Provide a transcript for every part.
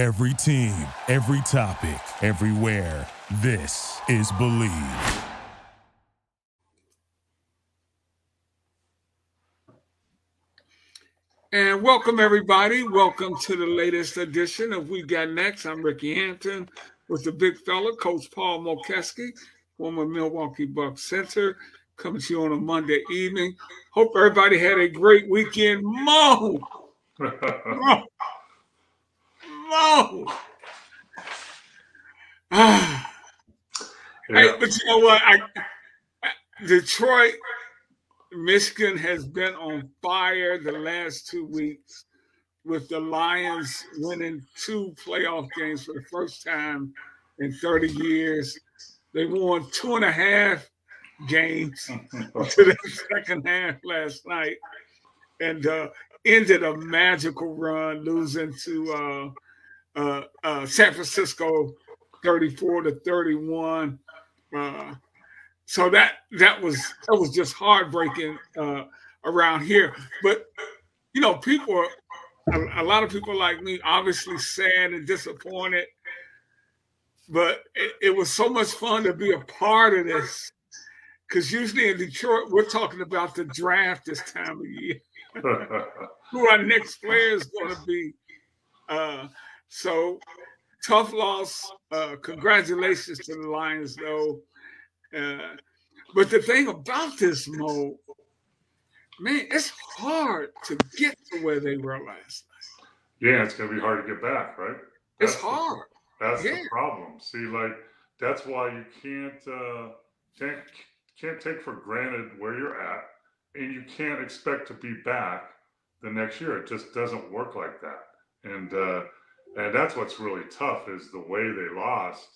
Every team, every topic, everywhere. This is Believe. And welcome, everybody. Welcome to the latest edition of We Got Next. I'm Rickey Hampton with the big fella, Coach Paul Mokeski, former Milwaukee Bucks center, coming to you on a Monday evening. Hope everybody had a great weekend. Mo! Mo! Mo! Ah. Hey, but you know what? I, Detroit Michigan has been on fire the last two weeks with the Lions winning two playoff games for the first time in 30 years. They won two and a half games to the second half last night and uh, ended a magical run, losing to uh, uh, San Francisco 34 to 31. Uh, so that that was that was just heartbreaking uh, around here. But you know, people, a, a, lot of people like me, obviously sad and disappointed. But it, it was so much fun to be a part of this because usually in Detroit we're talking about the draft this time of year. Who our next player is going to be? Uh, so tough loss. Uh, congratulations to the Lions, though. Uh, but the thing about this mode, man, it's hard to get to where they were last night. Yeah, it's gonna be hard to get back, right? That's it's hard. The, that's yeah. the problem. See, like that's why you can't uh, can't can't take for granted where you're at, and you can't expect to be back the next year. It just doesn't work like that. And uh, and that's what's really tough is the way they lost.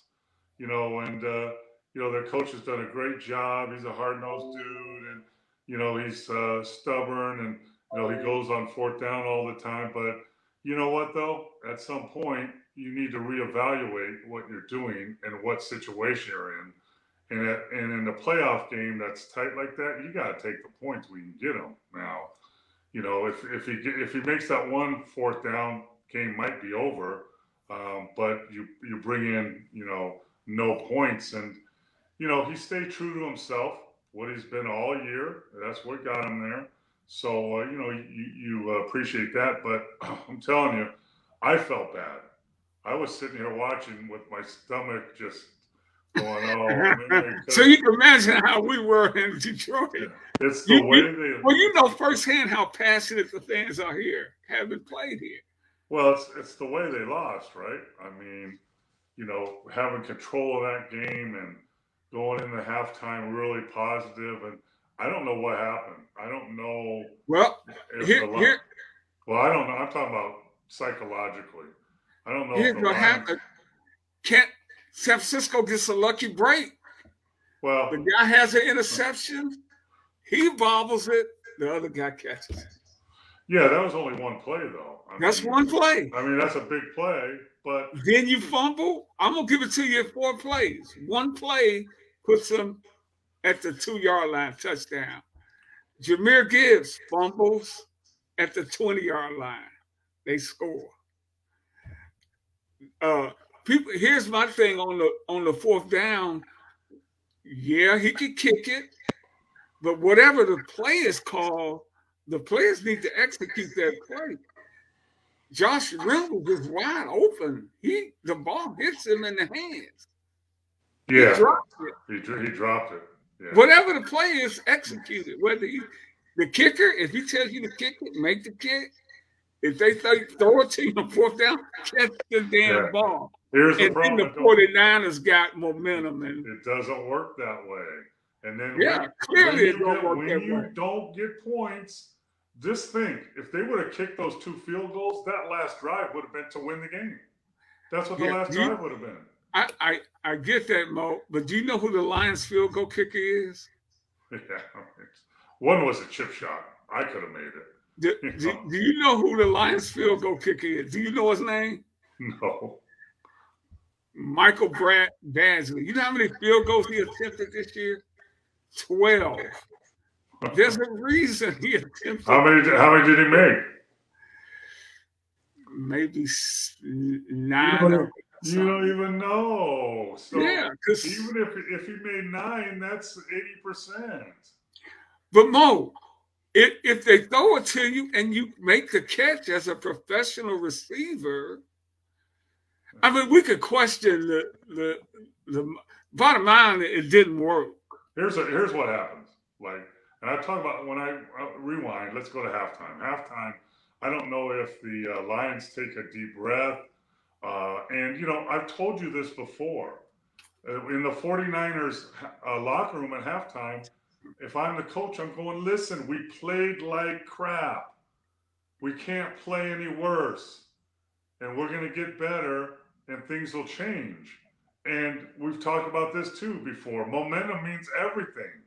You know, and uh, you know, their coach has done a great job. He's a hard nosed dude, and you know, he's uh, stubborn, and you know, he goes on fourth down all the time. But you know what, though, at some point, you need to reevaluate what you're doing and what situation you're in. And at, and in a playoff game that's tight like that, you got to take the points when you get them. Now, you know, if if he if he makes that one fourth down, game might be over. Um, but you you bring in you know no points and you know, he stayed true to himself, what he's been all year. That's what got him there. So, uh, you know, you, you appreciate that. But I'm telling you, I felt bad. I was sitting here watching with my stomach just going, oh. so you can imagine how we were in Detroit. Yeah. It's the you, way you, they. Well, you know firsthand how passionate the fans are here, having played here. Well, it's, it's the way they lost, right? I mean, you know, having control of that game and going into halftime really positive, and I don't know what happened. I don't know. Well, here, here, well, I don't know. I'm talking about psychologically. I don't know. Here's what happened. Can't San Francisco gets a lucky break. Well, the guy has an interception. He bobbles it. The other guy catches it. Yeah, that was only one play though. I that's mean, one play. I mean, that's a big play, but then you fumble. I'm gonna give it to you four plays. One play puts them at the two yard line, touchdown. Jahmyr Gibbs fumbles at the 20 yard line. They score. Uh, people, here's my thing on the on the fourth down. Yeah, he could kick it, but whatever the play is called, the players need to execute that play. Josh Reynolds is wide open. He the ball hits him in the hands. Yeah, he dropped it. He, he dropped it. Yeah. Whatever the play is, execute it. Whether he, the kicker, if he tells you to kick it, make the kick. If they throw, throw it to you on fourth down, catch the damn yeah. ball. Here's and the then the 49ers got momentum. And it doesn't work that way. And then yeah, when, clearly when it don't get, work when that you way. don't get points, just think if they would have kicked those two field goals, that last drive would have been to win the game. That's what the Yeah, last you- drive would have been. I, I I get that, Mo, but do you know who the Lions field goal kicker is? Yeah. One was a chip shot. I could have made it. Do, do, do you know who the Lions field goal kicker is? Do you know his name? No. Michael Brad Badgley. You know how many field goals he attempted this year? Twelve. There's a reason he attempted. How many? How many did he make? maybe nine. You don't, you don't even know. So yeah, because even if if he made nine, that's eighty percent. But Mo, if if they throw it to you and you make the catch as a professional receiver, I mean, we could question the the the bottom line. It didn't work. Here's a, here's what happens. Like, and I talk about when I uh, rewind. Let's go to halftime. Halftime. I don't know if the uh, Lions take a deep breath. Uh, and, you know, I've told you this before. Uh, in the 49ers uh, locker room at halftime, if I'm the coach, I'm going, listen, we played like crap. We can't play any worse. And we're going to get better and things will change. And we've talked about this too before. Momentum means everything.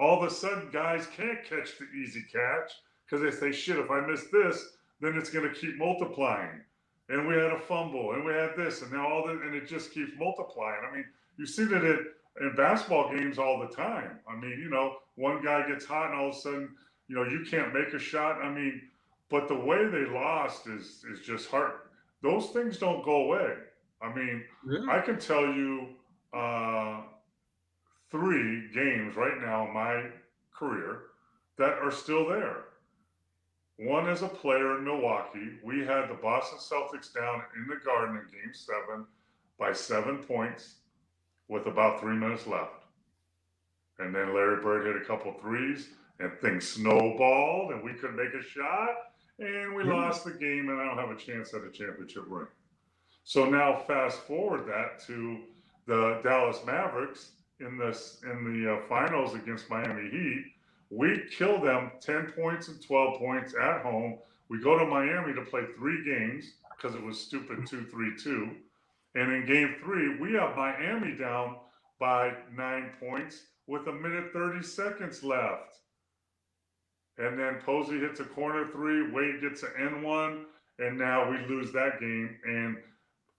All of a sudden, guys can't catch the easy catch because they say, shit, if I miss this, then it's going to keep multiplying. And we had a fumble and we had this and now all that, and it just keeps multiplying. I mean, you see that it in basketball games all the time. I mean, you know, one guy gets hot and all of a sudden, you know, you can't make a shot. I mean, but the way they lost is is just hard. Those things don't go away. I mean, I can tell you uh, three games right now in my career that are still there. One as a player in Milwaukee, we had the Boston Celtics down in the Garden in Game Seven by seven points with about three minutes left, and then Larry Bird hit a couple threes, and things snowballed, and we couldn't make a shot, and we mm-hmm. lost the game, and I don't have a chance at a championship ring. So now fast forward that to the Dallas Mavericks in this in the uh, finals against Miami Heat. We kill them 10 points and 12 points at home. We go to Miami to play three games because it was stupid 2 3 2. And in game three, we have Miami down by nine points with a minute 30 seconds left. And then Posey hits a corner three, Wade gets an N one, and now we lose that game. And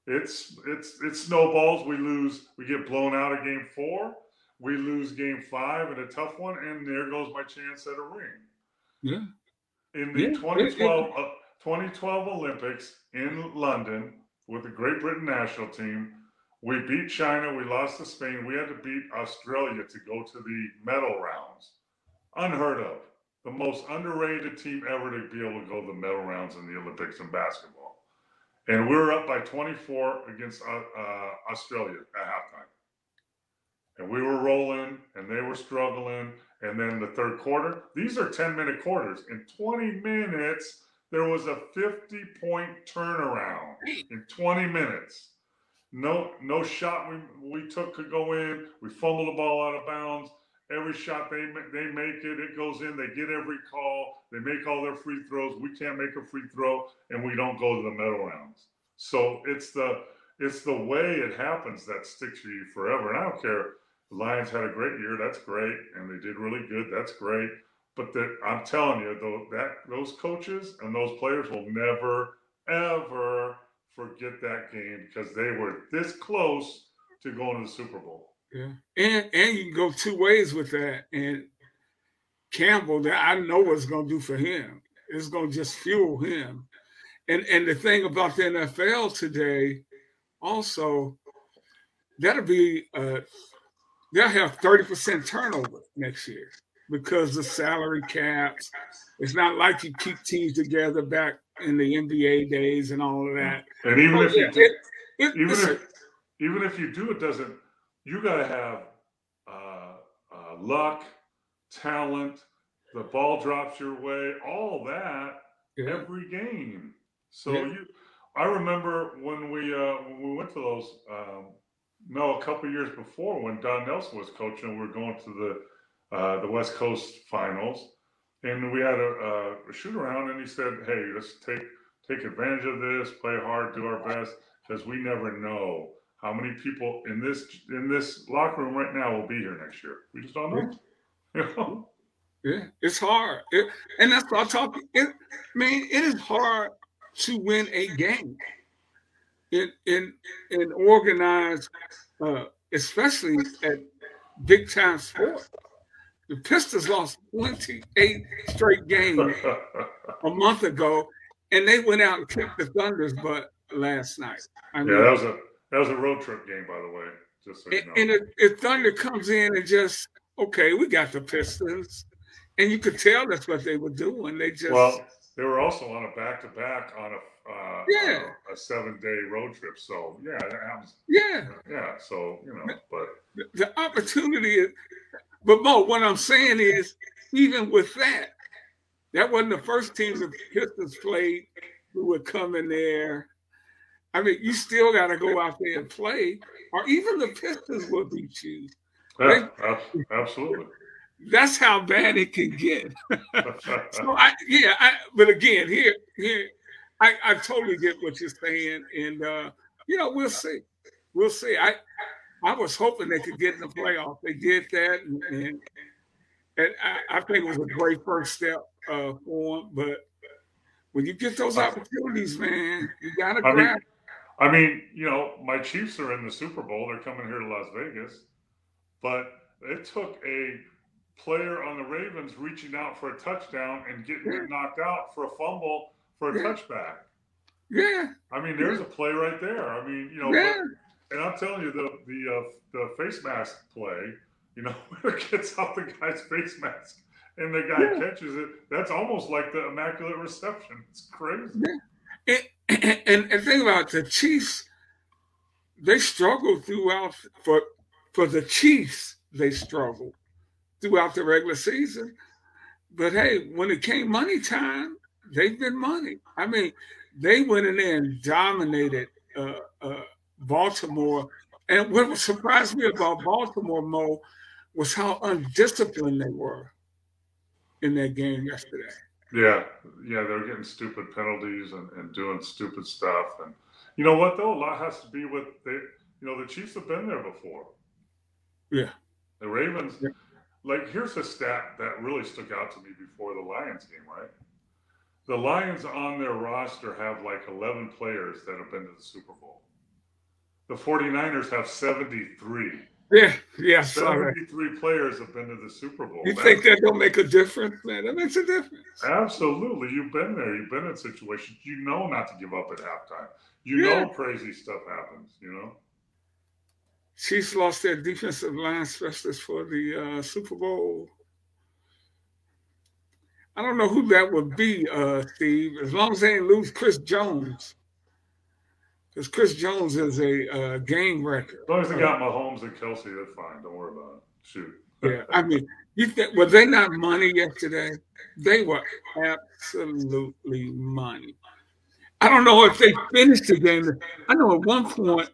it's it's it snowballs. We lose. We get blown out of game four. We lose game five in a tough one, and there goes my chance at a ring. Yeah. In the yeah. 2012 uh, 2012 Olympics in London with the Great Britain national team, we beat China. We lost to Spain. We had to beat Australia to go to the medal rounds. Unheard of. The most underrated team ever to be able to go to the medal rounds in the Olympics in basketball and we were up by 24 against uh, uh, Australia at halftime. And we were rolling, and they were struggling. And then the third quarter, these are 10 minute quarters. In 20 minutes, there was a 50 point turnaround in 20 minutes. No, no shot we, we took could go in. We fumbled the ball out of bounds. Every shot they they make it, it goes in. They get every call. They make all their free throws. We can't make a free throw, and we don't go to the medal rounds. So it's the it's the way it happens that sticks with you forever. And I don't care. The Lions had a great year. That's great, and they did really good. That's great. But that I'm telling you, though, that those coaches and those players will never ever forget that game because they were this close to going to the Super Bowl. Yeah, and and you can go two ways with that. And Campbell, that I know what's going to do for him. It's going to just fuel him. And and the thing about the NFL today, also, that'll be uh, they'll have thirty percent turnover next year because the salary caps. It's not like you keep teams together back in the NBA days and all of that. And even oh, if yeah, you do, it, it, even if even if you do, it doesn't you got to have uh, uh, luck, talent, the ball drops your way, all that yeah. every game. So yeah. you, I remember when we uh, when we went to those. Um, no, a couple years before when Don Nelson was coaching, we were going to the uh, the West Coast finals, and we had a, a shoot around, and he said, "Hey, let's take take advantage of this, play hard, do our best, because we never know how many people in this in this locker room right now will be here next year? We just don't know. Yeah, you know? yeah it's hard, it, and that's what I'm talking. It, I mean, it is hard to win a game in in in organized, uh, especially at big time sports. The Pistons lost 28 straight games a month ago, and they went out and kicked the Thunder's butt last night. I mean, yeah, that was a that was a road trip game, by the way. Just so you know. And if Thunder comes in and just okay, we got the Pistons, and you could tell that's what they were doing. They just well, they were also on a back to back on a uh, yeah a, a seven day road trip. So yeah, that happens. Yeah, yeah. So you know, but the, the opportunity is. But Mo, what I'm saying is, even with that, that wasn't the first team the Pistons played who would come in there. I mean, you still got to go out there and play, or even the Pistons will beat you. Yeah, they, absolutely. That's how bad it can get. so I, yeah, I, but again, here, here, I, I totally get what you're saying, and uh, you know, we'll see, we'll see. I, I was hoping they could get in the playoff. They did that, and, and, and I, I, think it was a great first step uh, for them. But when you get those opportunities, man, you gotta I grab. Mean, I mean, you know, my Chiefs are in the Super Bowl. They're coming here to Las Vegas, but it took a player on the Ravens reaching out for a touchdown and getting yeah. knocked out for a fumble for a yeah. touchback. Yeah. I mean, there's yeah. a play right there. I mean, you know, yeah. but, and I'm telling you, the the uh, the face mask play, you know, when it gets off the guy's face mask and the guy catches it, that's almost like the immaculate reception. It's crazy. Yeah. And, and, think about it, the Chiefs. They struggled throughout for for the Chiefs. They struggled throughout the regular season. But hey, when it came money time, they've been money. I mean, they went in there and dominated uh, uh, Baltimore. And what surprised me about Baltimore, Mo, was how undisciplined they were in that game yesterday. Yeah, yeah, they're getting stupid penalties and, and doing stupid stuff. And you know what though? A lot has to be with they you know, the Chiefs have been there before. Yeah. The Ravens yeah like here's a stat that really stuck out to me before the Lions game, right? The Lions on their roster have like 11 players that have been to the Super Bowl. The 49ers have 73. Yeah, yeah. 73 players have been to the Super Bowl. You That's, think that don't make a difference, man? That makes a difference. Absolutely. You've been there. You've been in situations. You know not to give up at halftime. You yeah. know crazy stuff happens, you know? Chiefs lost their defensive line specialist for the uh, Super Bowl. I don't know who that would be, uh, Steve, as long as they didn't lose Chris Jones. Because Chris Jones is a uh, game record. As long as they got Mahomes and Kelce, that's fine. Don't worry about it. Shoot. yeah, I mean, you think were they not money yesterday? They were absolutely money. I don't know if they finished the game. I know at one point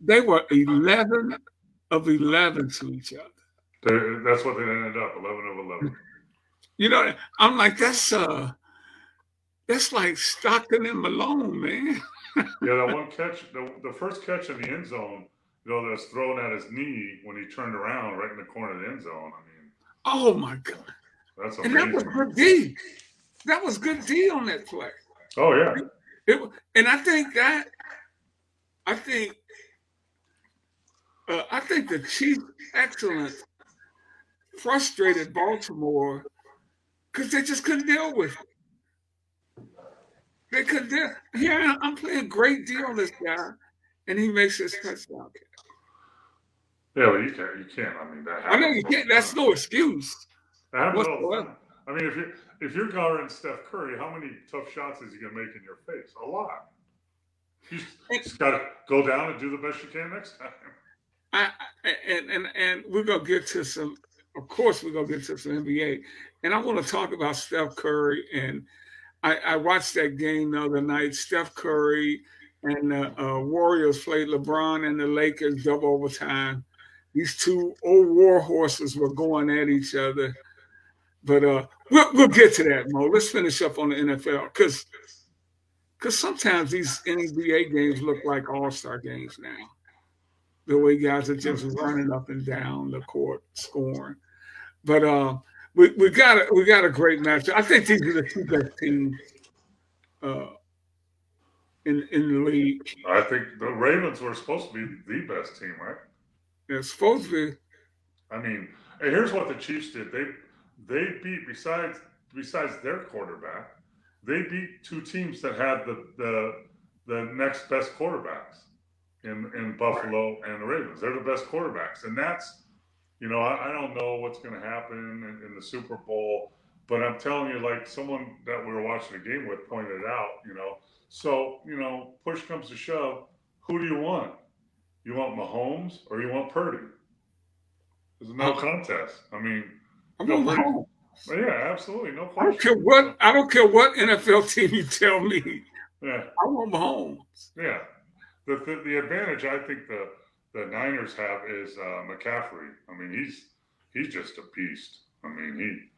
they were 11 of 11 to each other. They're, that's what they ended up 11 of 11. You know, I'm like, that's uh, that's like Stockton and Malone, man. yeah, that one catch, the, the first catch in the end zone, you know, that's thrown at his knee when he turned around right in the corner of the end zone. I mean, oh my God. That's amazing. And that was good D. That was good D on that play. Oh, yeah. It, and I think that, I think uh, I think the Chiefs' excellence frustrated Baltimore because they just couldn't deal with it. Deal. Yeah, I'm playing a great deal on this guy, and he makes his touchdown. Yeah, well, you can't. You can't. I mean, that. I know you can't. That's no excuse. That I mean, if you if you're guarding Steph Curry, how many tough shots is he gonna make in your face? A lot. You just got to go down and do the best you can next time. I, and and and we're gonna get to some. Of course, we're gonna get to some NBA, and I want to talk about Steph Curry. And I, I watched that game the other night. Steph Curry and the uh, Warriors played LeBron and the Lakers double overtime. These two old war horses were going at each other. But uh, we'll, we'll get to that, Mo. Let's finish up on the NFL because because sometimes these NBA games look like All Star games now the way guys are just running up and down the court scoring. But uh, we we got a, we got a great match. I think these are the two best teams uh, in in the league. I think the Ravens were supposed to be the best team, right? They're supposed to be. I mean, and here's what the Chiefs did. They they beat besides besides their quarterback, they beat two teams that had the the the next best quarterbacks in in Buffalo and the Ravens. They're the best quarterbacks, and that's you know I, I don't know what's going to happen in, in, the Super Bowl, but I'm telling you, like someone that we were watching the game with pointed out, you know, so you know, push comes to shove, who do you want? You want Mahomes or you want Purdy? There's no contest. I mean, I want Mahomes. Yeah, absolutely, no question. I don't care what I don't care what NFL team you tell me. Yeah, I want Mahomes. Yeah, the, the, the advantage I think the the Niners have is uh, McCaffrey. I mean, he's he's just a beast. I mean,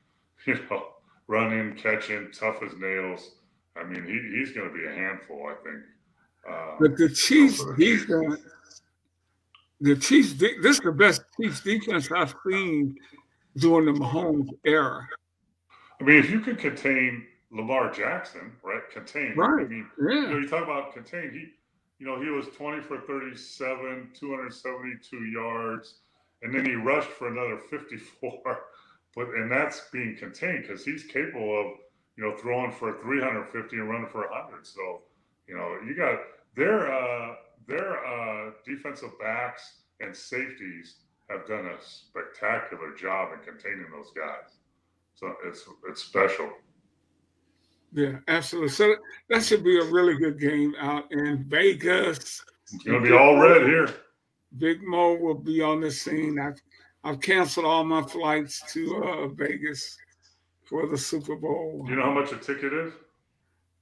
he you know running, catching, tough as nails. I mean, he, he's going to be a handful. I think. Uh, but the Chiefs defense, the Chiefs, this is the best Chiefs defense I've seen during the Mahomes era. I mean, if you could contain Lamar Jackson, right? Contain, right? I mean, yeah. you know, you talk about contain. He you know, he was 20 for 37, 272 yards, and then he rushed for another 54. But and that's being contained because he's capable of, you know, throwing for 350 and running for 100. So, you know, you got their uh, their uh, defensive backs and safeties have done a spectacular job in containing those guys. So it's it's special. Yeah, absolutely. So that should be a really good game out in Vegas. It's gonna be all red here. Big Mo will be on the scene. I've I've canceled all my flights to uh, Vegas for the Super Bowl. You know how much a ticket is?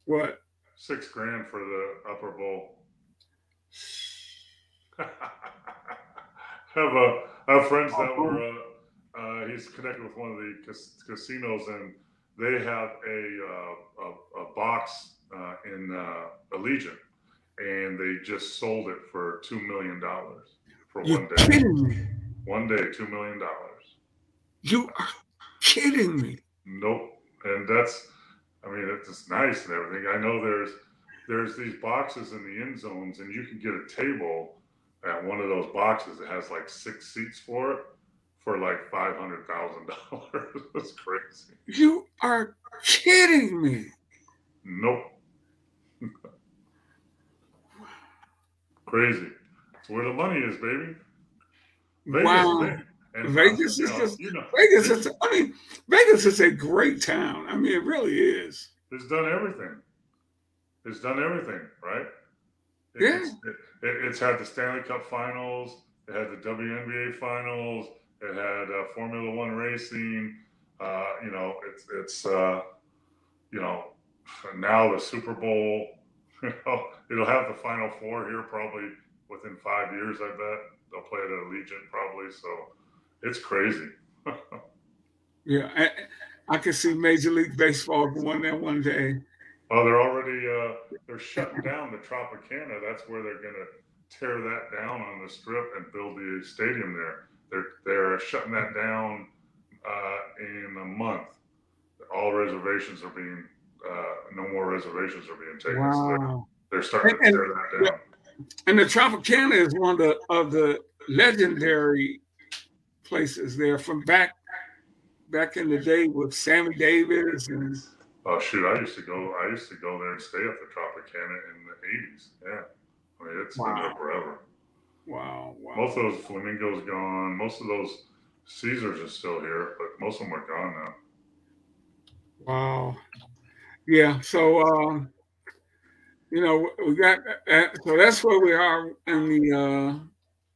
What? Six grand for the upper bowl. have a have friends that were uh, uh, he's connected with one of the cas- casinos and they have a, uh, a, a, box uh, in uh, Allegiant, and they just sold it for two million dollars for You're one day. Kidding me. One day, two million dollars. You are kidding me. Nope. And that's, I mean, it's nice and everything. I know there's there's these boxes in the end zones, and you can get a table at one of those boxes that has like six seats for it for like five hundred thousand dollars. That's crazy. You are kidding me. Nope. crazy. It's where the money is, baby. Vegas, wow. Vegas is just you know, Vegas is I mean Vegas is a great town. I mean it really is. It's done everything. It's done everything, right? It, yeah. It's, it, it's had the Stanley Cup Finals. It had the WNBA Finals. It had uh, Formula One racing. Uh, you know, it's it's uh, you know now the Super Bowl. You know, it'll have the Final Four here probably within five years. I bet they'll play it at Allegiant probably. So it's crazy. yeah, I, I can see Major League Baseball going there one day. Oh, they're already uh, they're shutting down the Tropicana. That's where they're going to tear that down on the strip and build the stadium there. They're they're shutting that down uh, in a month. All reservations are being uh, no more reservations are being taken. Wow. So they're, they're, starting and, to tear that down. And the Tropicana is one of the of the legendary places there from back back in the day with Sammy Davis and. Oh shoot! I used to go. I used to go there and stay at the Tropicana in the '80s. Yeah, I mean it's wow. been there forever. Wow, wow. Most of those flamingos gone. Most of those Caesars are still here, but most of them are gone now. Wow. Yeah. So, um, you know, we got uh, so that's where we are in the. Uh,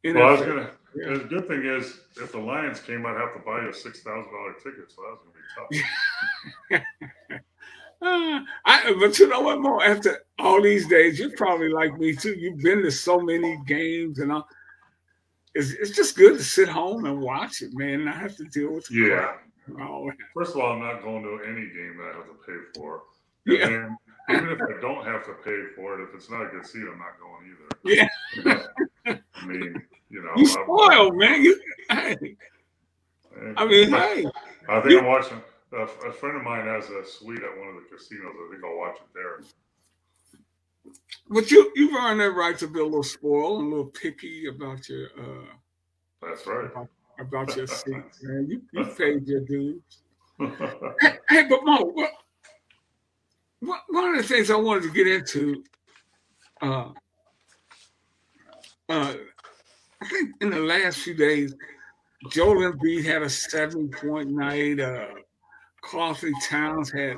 in well, I was gonna. Yeah. The good thing is, if the Lions came, I'd have to buy you a six thousand dollar ticket, so that was gonna be tough. Uh, I, but you know what, Mo? After all these days, you're probably like me too. You've been to so many games, and all. It's, it's just good to sit home and watch it, man. I have to deal with yeah. Oh, First of all, I'm not going to any game that I have to pay for. And yeah. even if I don't have to pay for it, if it's not a good seat, I'm not going either. Yeah. I mean, you know, you spoiled, man. You, hey. I mean, hey. I think I'm watching a, a, friend of mine has a suite at one of the casinos. I think I'll watch it there. But you you've earned that right to be a little spoiled and a little picky about your. uh That's right. About, about your seats, man. You you paid your dues. hey, hey, but Mo, what, one of the things I wanted to get into, uh, uh, I think in the last few days, Joel Embiid had a seven point night. Uh, Karl-Anthony Towns had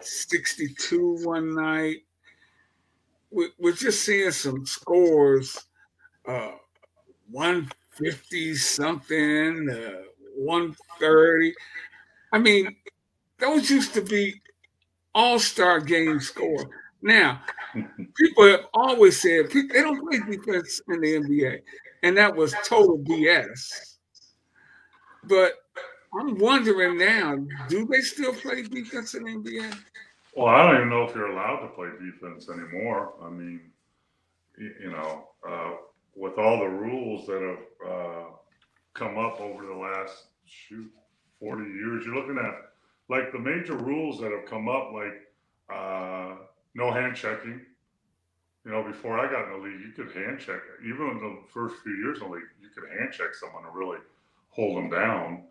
62 one night. We, we're just seeing some scores, uh, 150 something, uh, 130. I mean, those used to be all star game score. Now, people have always said they don't play defense in the NBA, and that was total BS. But I'm wondering now, do they still play defense in the NBA? Well, I don't even know if you're allowed to play defense anymore. I mean, you know, uh, with all the rules that have uh, come up over the last shoot 40 years, you're looking at like the major rules that have come up, like uh, no hand checking. You know, before I got in the league, you could hand check. Even in the first few years in the league, you could hand check someone to really hold them down.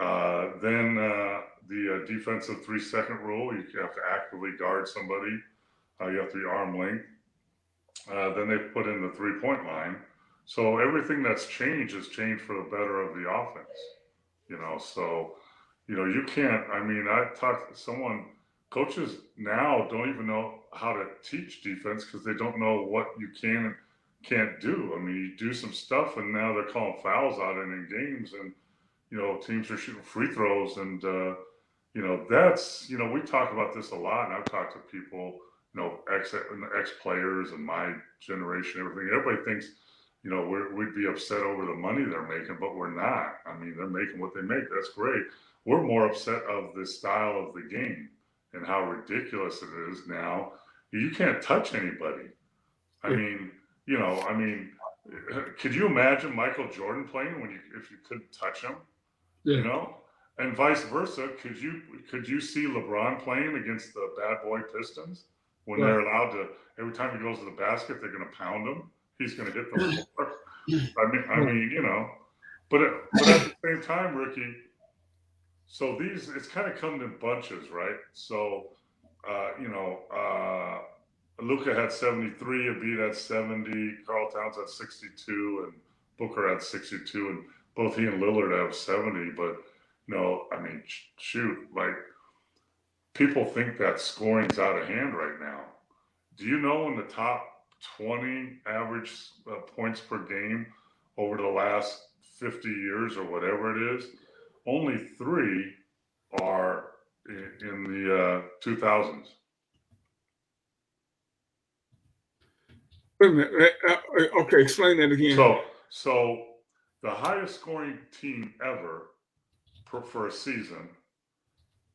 Uh, then uh, the uh, defensive three second rule, you have to actively guard somebody. Uh, you have to be arm length. Uh, then they put in the three point line. So everything that's changed has changed for the better of the offense. You know, so you know you can't. I mean, I talked to someone. Coaches now don't even know how to teach defense because they don't know what you can and can't do. I mean, you do some stuff, and now they're calling fouls out in, in games, and you know teams are shooting free throws, and uh, you know that's you know we talk about this a lot, and I've talked to people, you know, ex ex players and my generation, everything. Everybody thinks you know, we would be upset over the money they're making, but we're not. I mean, they're making what they make. That's great. We're more upset of the style of the game and how ridiculous it is now. You can't touch anybody. I mean, you know, I mean, could you imagine Michael Jordan playing when you if you couldn't touch him? Yeah. You know, and vice versa. Could you could you see LeBron playing against the bad boy Pistons when they're allowed to? Every time he goes to the basket, they're going to pound him he's going to hit the floor. I mean, I mean, you know, but but at the same time, Rickey. So these it's kind of come in bunches, right? So, uh, you know, uh, Luka had 73, Embiid had 70, Karl Towns had 62, and Booker had 62, and both he and Lillard have 70. But you know, I mean, shoot, like people think that scoring's out of hand right now. Do you know in the top 20 average uh, points per game over the last 50 years or whatever it is, only three are in, in the uh, 2000s. Wait a minute. Uh, uh, okay, explain that again. So, so the highest scoring team ever for, for a season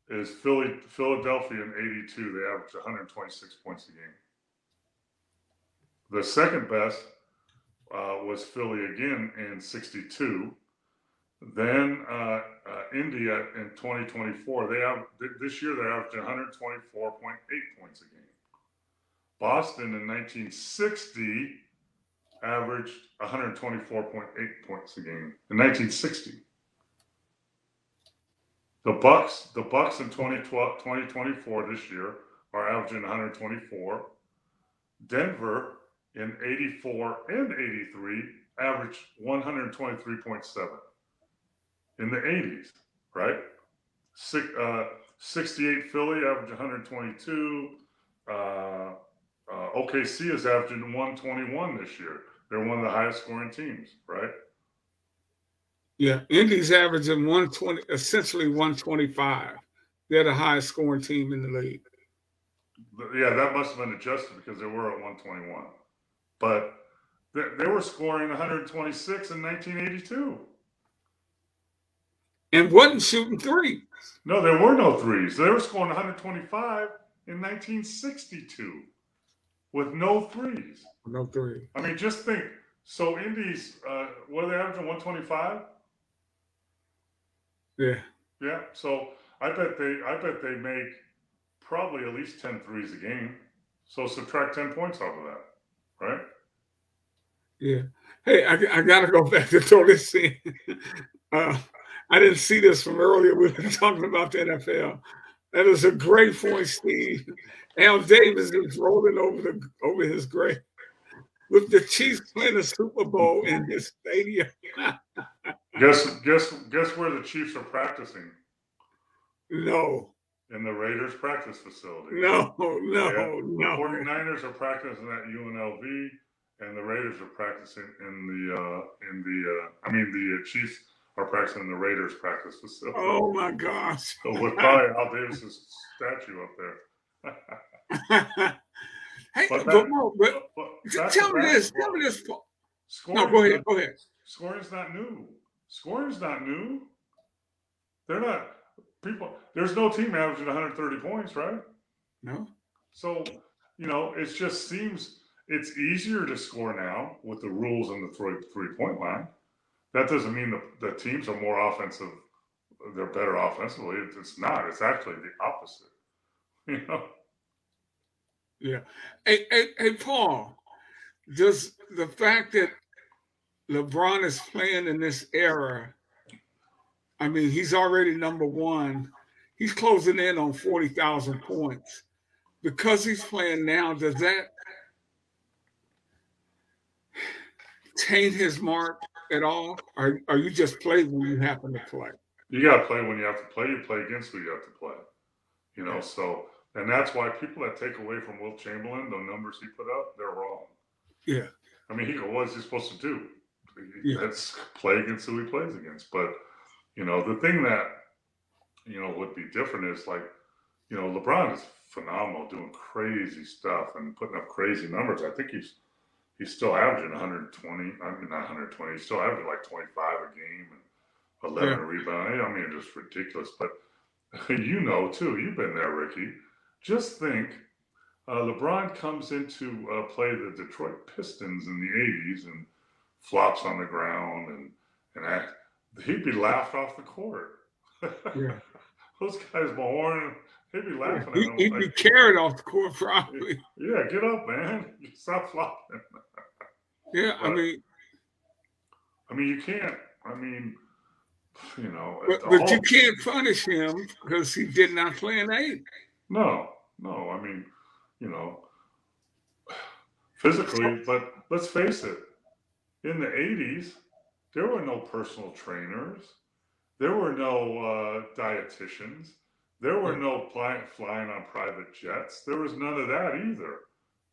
is Philly, Philadelphia in 82. They averaged 126 points a game. The second best uh, was Philly again in 62. Then uh, uh, Indy in 2024, they have this year they're averaging 124.8 points a game. Boston in 1960 averaged 124.8 points a game in 1960. The Bucks, the Bucks in 2012, 2024 this year are averaging 124. Denver in 84 and 83 averaged 123.7 in the 80s, right? Six, uh, 68 Philly averaged 122. Uh, uh, OKC is averaging 121 this year. They're one of the highest scoring teams, right? Yeah, Indy's averaging 120, essentially 125. They're the highest scoring team in the league. Yeah, that must have been adjusted because they were at 121 but they, they were scoring 126 in 1982 and wasn't shooting threes. No, there were no threes. They were scoring 125 in 1962 with no threes. No threes. I mean, just think. So Indy's, uh, what are they averaging? 125. Yeah. Yeah. So I bet they, I bet they make probably at least 10 threes a game. So subtract 10 points off of that right? Yeah. Hey, I, I got to go back to throw this in. Uh, I didn't see this from earlier. We were talking about the NFL. That is a great point, Steve. Al Davis is rolling over the over his grave with the Chiefs playing a Super Bowl in his stadium. guess guess guess where the Chiefs are practicing? No. In the Raiders practice facility. No, no, yeah. no. The 49ers are practicing at UNLV and the Raiders are practicing in the uh in the uh I mean the uh, Chiefs are practicing in the Raiders practice facility. Oh my gosh. So with probably Al Davis's statue up there. Hey, but, that, but, but, but tell me this. Tell me this. Scoring no, go ahead. Go ahead. Scoring's not new. Scoring's not new. They're not people. There's no team averaging 130 points, right? No. So you know, it just seems it's easier to score now with the rules and the three three point line. That doesn't mean the, the teams are more offensive. They're better offensively. It's not. It's actually the opposite. You know. Yeah. Hey, hey, hey, Paul, does the fact that LeBron is playing in this era, I mean, he's already number one. He's closing in on 40,000 points. Because he's playing now, does that taint his mark at all? Or, or you just play when you happen to play? You got to play when you have to play. You play against who you have to play. You know, so and that's why people that take away from Wilt Chamberlain, the numbers he put up, they're wrong. Yeah. I mean, he what is he supposed to do? Yeah. That's play against who he plays against. But, you know, the thing that, you know, would be different is like, you know, LeBron is phenomenal doing crazy stuff and putting up crazy numbers. I think he's he's still averaging 120. I mean, not 120. He's still averaging like 25 a game and 11 yeah. rebounds. I mean, it's just ridiculous. But you know, too, you've been there, Rickey just think uh, LeBron comes into uh, play the Detroit Pistons in the 80s and flops on the ground and, and act, he'd be laughed off the court. Yeah. Those guys, Mahorn, he'd be laughing. He, would be carried off the court probably. Yeah, get up, man. Stop flopping. yeah, but, I mean, I mean, you can't. I mean, you know, but, but you can't punish him because he did not play an eight. No, no. I mean, you know, physically, but let's face it, in the 80s, there were no personal trainers, there were no uh, dietitians, there were no fly, flying on private jets, there was none of that either.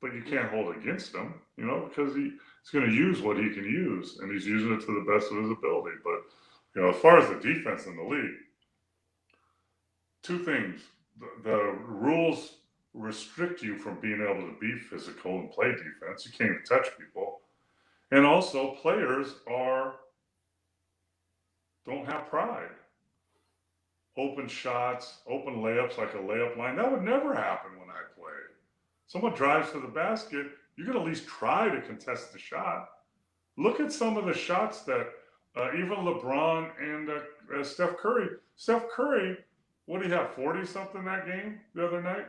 But you can't hold against him, you know, because he, he's going to use what he can use, and he's using it to the best of his ability. But, you know, as far as the defense in the league, two things the, the rules restrict you from being able to be physical and play defense. You can't even touch people. And also players are don't have pride. Open shots, open layups like a layup line. That would never happen when I played. Someone drives to the basket, you can at least try to contest the shot. Look at some of the shots that uh, even LeBron and uh, uh, Steph Curry. Steph Curry what did he have, 40 something that game the other night?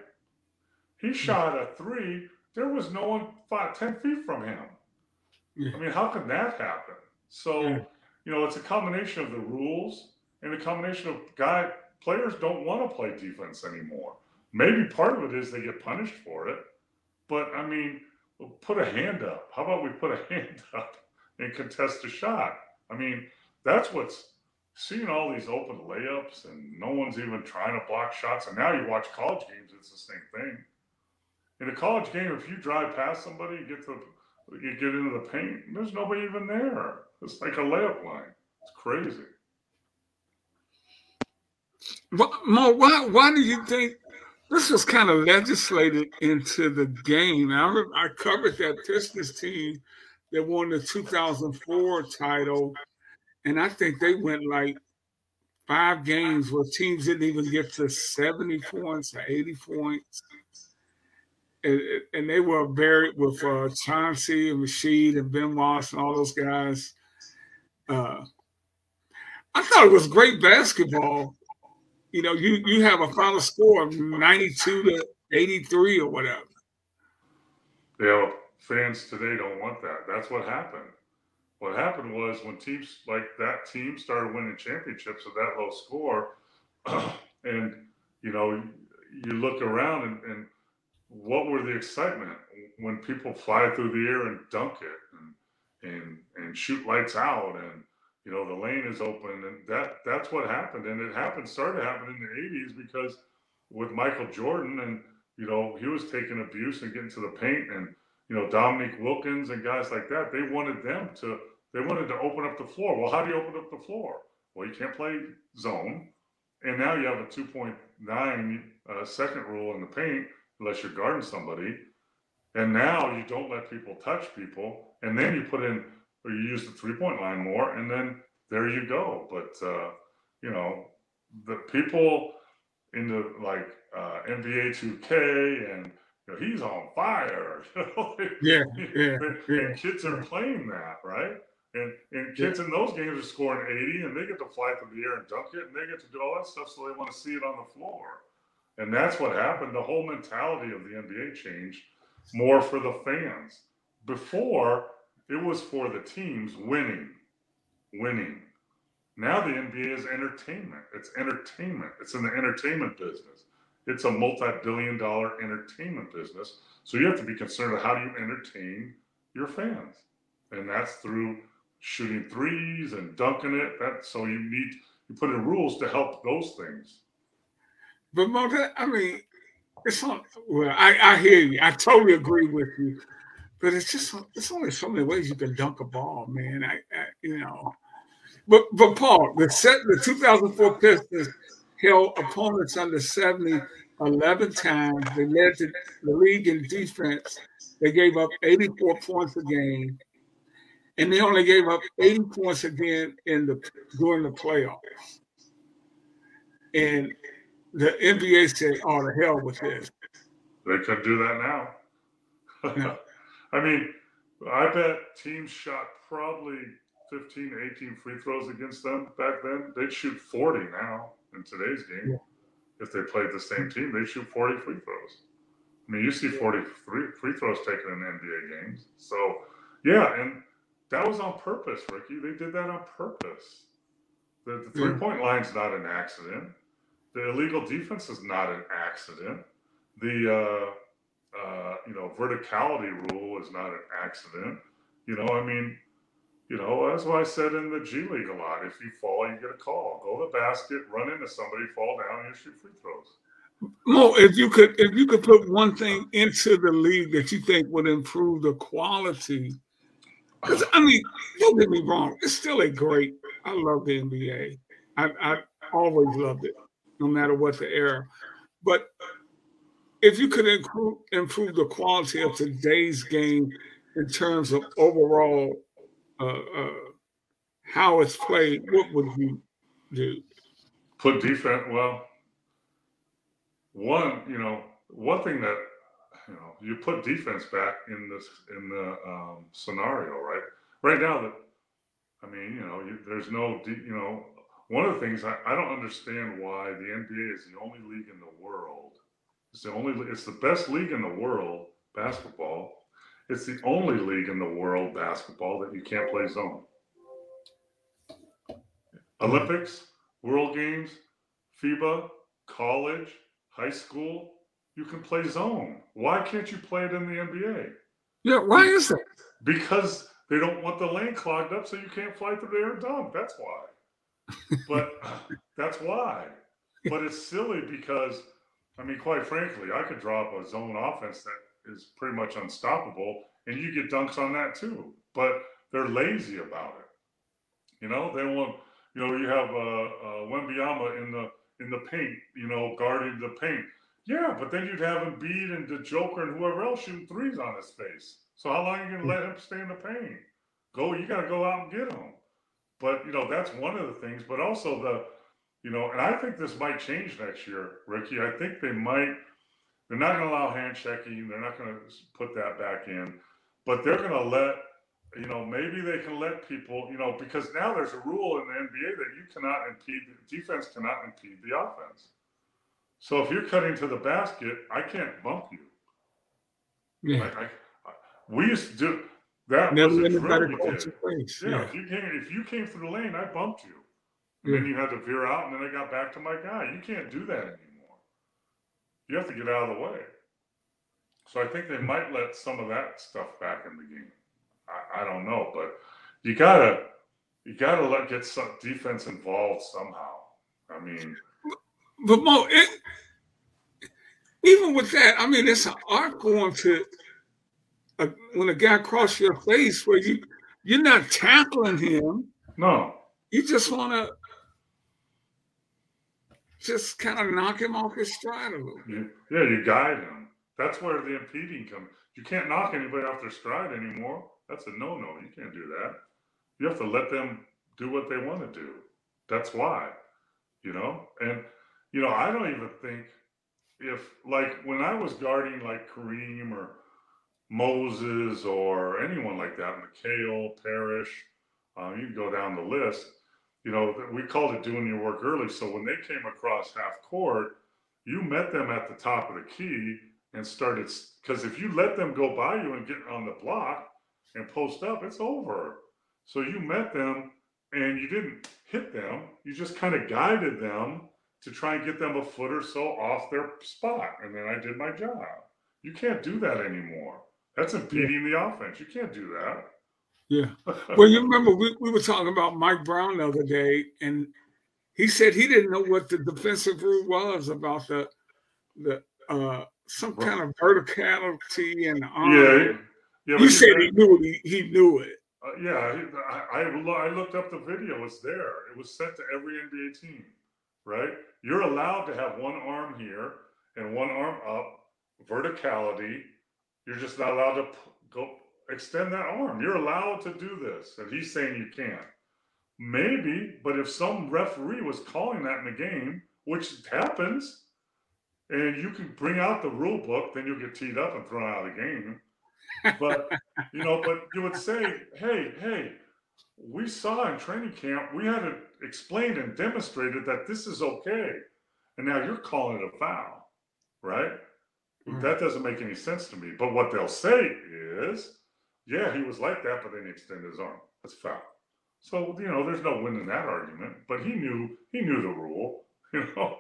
He hmm. shot a three. There was no one five, 10 feet from him. Yeah. I mean, how can that happen? So, yeah. you know, it's a combination of the rules and a combination of guy players don't want to play defense anymore. Maybe part of it is they get punished for it. But I mean, put a hand up. How about we put a hand up and contest a shot? I mean, that's what's seeing all these open layups and no one's even trying to block shots. And now you watch college games, it's the same thing. In a college game, if you drive past somebody, you get to you get into the paint, there's nobody even there. It's like a layup line. It's crazy. Mo, why why do you think this was kind of legislated into the game? I I covered that Pistons team that won the 2004 title and I think they went like five games where teams didn't even get to 70 points or 80 points. And, and they were buried with uh, Chauncey and Rasheed and Ben Wallace and all those guys. Uh, I thought it was great basketball. You know, you you have a final score of 92 to 83 or whatever. Yeah, fans today don't want that. That's what happened. What happened was when teams like that team started winning championships at that low score, and you know, you look around and, and what were the excitement when people fly through the air and dunk it and and and shoot lights out and you know the lane is open and that that's what happened and it happened started happening in the 80s because with Michael Jordan and you know he was taking abuse and getting to the paint and you know Dominique Wilkins and guys like that they wanted them to they wanted to open up the floor. Well how do you open up the floor? Well you can't play zone and now you have a 2.9 uh, second rule in the paint unless you're guarding somebody and now you don't let people touch people and then you put in or you use the three point line more, and then there you go. But uh, you know, the people in the like uh, NBA 2K and you know, he's on fire. yeah, yeah, yeah. And kids are playing that, right? And and kids yeah. in those games are scoring 80 and they get to fly through the air and dunk it and they get to do all that stuff so they want to see it on the floor. And that's what happened. The whole mentality of the NBA changed more for the fans. Before, it was for the teams winning, winning. Now the NBA is entertainment. It's entertainment. It's in the entertainment business. It's a multi-billion dollar entertainment business. So you have to be concerned with how do you entertain your fans? And that's through shooting threes and dunking it. That so you need you put in rules to help those things. But I mean, it's on. Well, I, I hear you. I totally agree with you. But it's just there's only so many ways you can dunk a ball, man. I, I you know. But but Paul, the set the 2004 Pistons held opponents under 70 11 times. They led the, the league in defense. They gave up 84 points a game, and they only gave up 80 points again in the during the playoffs. And the NBA said, "Oh, the hell with this." They could do that now. I mean, I bet teams shot probably 15 to 18 free throws against them back then. They'd shoot 40 now in today's game. Yeah. If they played the same team, they'd shoot 40 free throws. I mean, you see 40 free, free throws taken in NBA games. So, yeah, and that was on purpose, Rickey. They did that on purpose. The, the three point yeah. line's not an accident. The illegal defense is not an accident. The uh, uh, you know, verticality rule is not an accident. You know, I mean, you know, that's why I said in the G League a lot. If you fall, you get a call. Go to the basket, run into somebody, fall down, and shoot free throws. Mo, if you could, if you could put one thing into the league that you think would improve the quality, because I mean, don't get me wrong, it's still a great. I love the NBA. I, I always loved it, no matter what the era. But if you could improve, improve the quality of today's game in terms of overall uh, uh, how it's played, what would you do? Put defense. Well, one, you know, one thing that you know, you put defense back in this in the um, scenario, right? Right now, that I mean, you know, you, there's no, de- you know, one of the things I, I don't understand why the NBA is the only league in the world it's the only. It's the best league in the world, basketball. It's the only league in the world, basketball, that you can't play zone. Olympics, World Games, FIBA, college, high school, you can play zone. Why can't you play it in the NBA? Yeah, why is that? Because they don't want the lane clogged up so you can't fly through the air and dunk. That's why. but uh, that's why. But it's silly because I mean, quite frankly, I could drop a zone offense that is pretty much unstoppable, and you get dunks on that too. But they're lazy about it. You know, they want. You know, you have uh, uh, Wembanyama in the in the paint. You know, guarding the paint. Yeah, but then you'd have Embiid and the Joker and whoever else shooting threes on his face. So how long are you gonna let him stay in the paint? Go, you got to go out and get him. But you know, that's one of the things. But also the you know, and I think this might change next year, Rickey. I think they might. They're not going to allow hand checking. They're not going to put that back in, but they're going to let. You know, maybe they can let people. You know, because now there's a rule in the NBA that you cannot impede. The defense cannot impede the offense. So if you're cutting to the basket, I can't bump you. Yeah. I, I, we used to do that. Never was a drill we did. Yeah, yeah, if you came if you came through the lane, I bumped you. And then you had to veer out, and then I got back to my guy. You can't do that anymore. you have to get out of the way. So I think they might let some of that stuff back in the game. I, I don't know, but you gotta you gotta let get some defense involved somehow. I mean, but Mo, it, even with that, I mean, it's an art going to a, when a guy crosses your face where you you're not tackling him. No, you just want to just kind of knock him off his stride a little. bit. yeah, you guide him. That's where the impeding comes. You can't knock anybody off their stride anymore. That's a no-no. You can't do that. You have to let them do what they want to do. That's why, you know. And you know, I don't even think if like when I was guarding like Kareem or Moses or anyone like that, McHale, Parish, um, you can go down the list. You know, we called it doing your work early. So when they came across half court, you met them at the top of the key and started because if you let them go by you and get on the block and post up, it's over. So you met them and you didn't hit them. You just kind of guided them to try and get them a foot or so off their spot. And then I did my job. You can't do that anymore. That's impeding the offense. You can't do that. Yeah. Well, you remember we, we were talking about Mike Brown the other day, and he said he didn't know what the defensive rule was about the the uh some kind of verticality and arm. Yeah, yeah. You said he knew it. He, he knew it. Uh, yeah, I, I I looked up the video. It's there. It was sent to every NBA team, right? You're allowed to have one arm here and one arm up, verticality. You're just not allowed to go extend that arm. You're allowed to do this. And he's saying you can't. Maybe, but if some referee was calling that in the game, which happens, and you can bring out the rule book, then you'll get teed up and thrown out of the game. But you know, but you would say, hey, hey, we saw in training camp, we had it explained and demonstrated that this is okay. And now you're calling it a foul, right? Mm-hmm. That doesn't make any sense to me. But what they'll say is, yeah, he was like that, but then he extended his arm. That's foul. So you know, there's no winning that argument. But he knew he knew the rule. You know.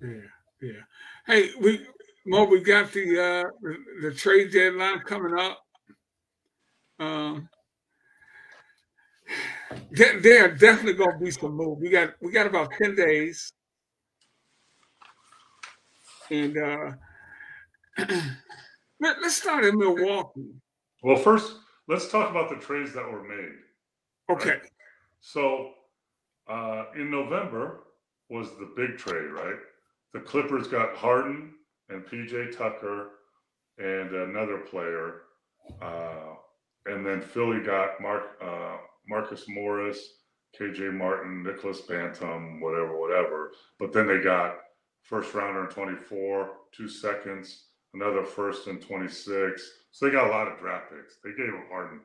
Yeah, yeah. Hey, we Mo, we got the uh the, trade deadline coming up. Um, there, there are definitely going to be some move. We got we got about ten days, and uh, let, us start in Milwaukee. Well, first, let's talk about the trades that were made. Okay. Right? So, uh, in November was the big trade, right? The Clippers got Harden and PJ Tucker and another player, uh, and then Philly got Mark uh, Marcus Morris, KJ Martin, Nicolas Batum, whatever, whatever. But then they got first rounder in 24, two seconds, another first in 26, so they got a lot of draft picks. They gave up Harden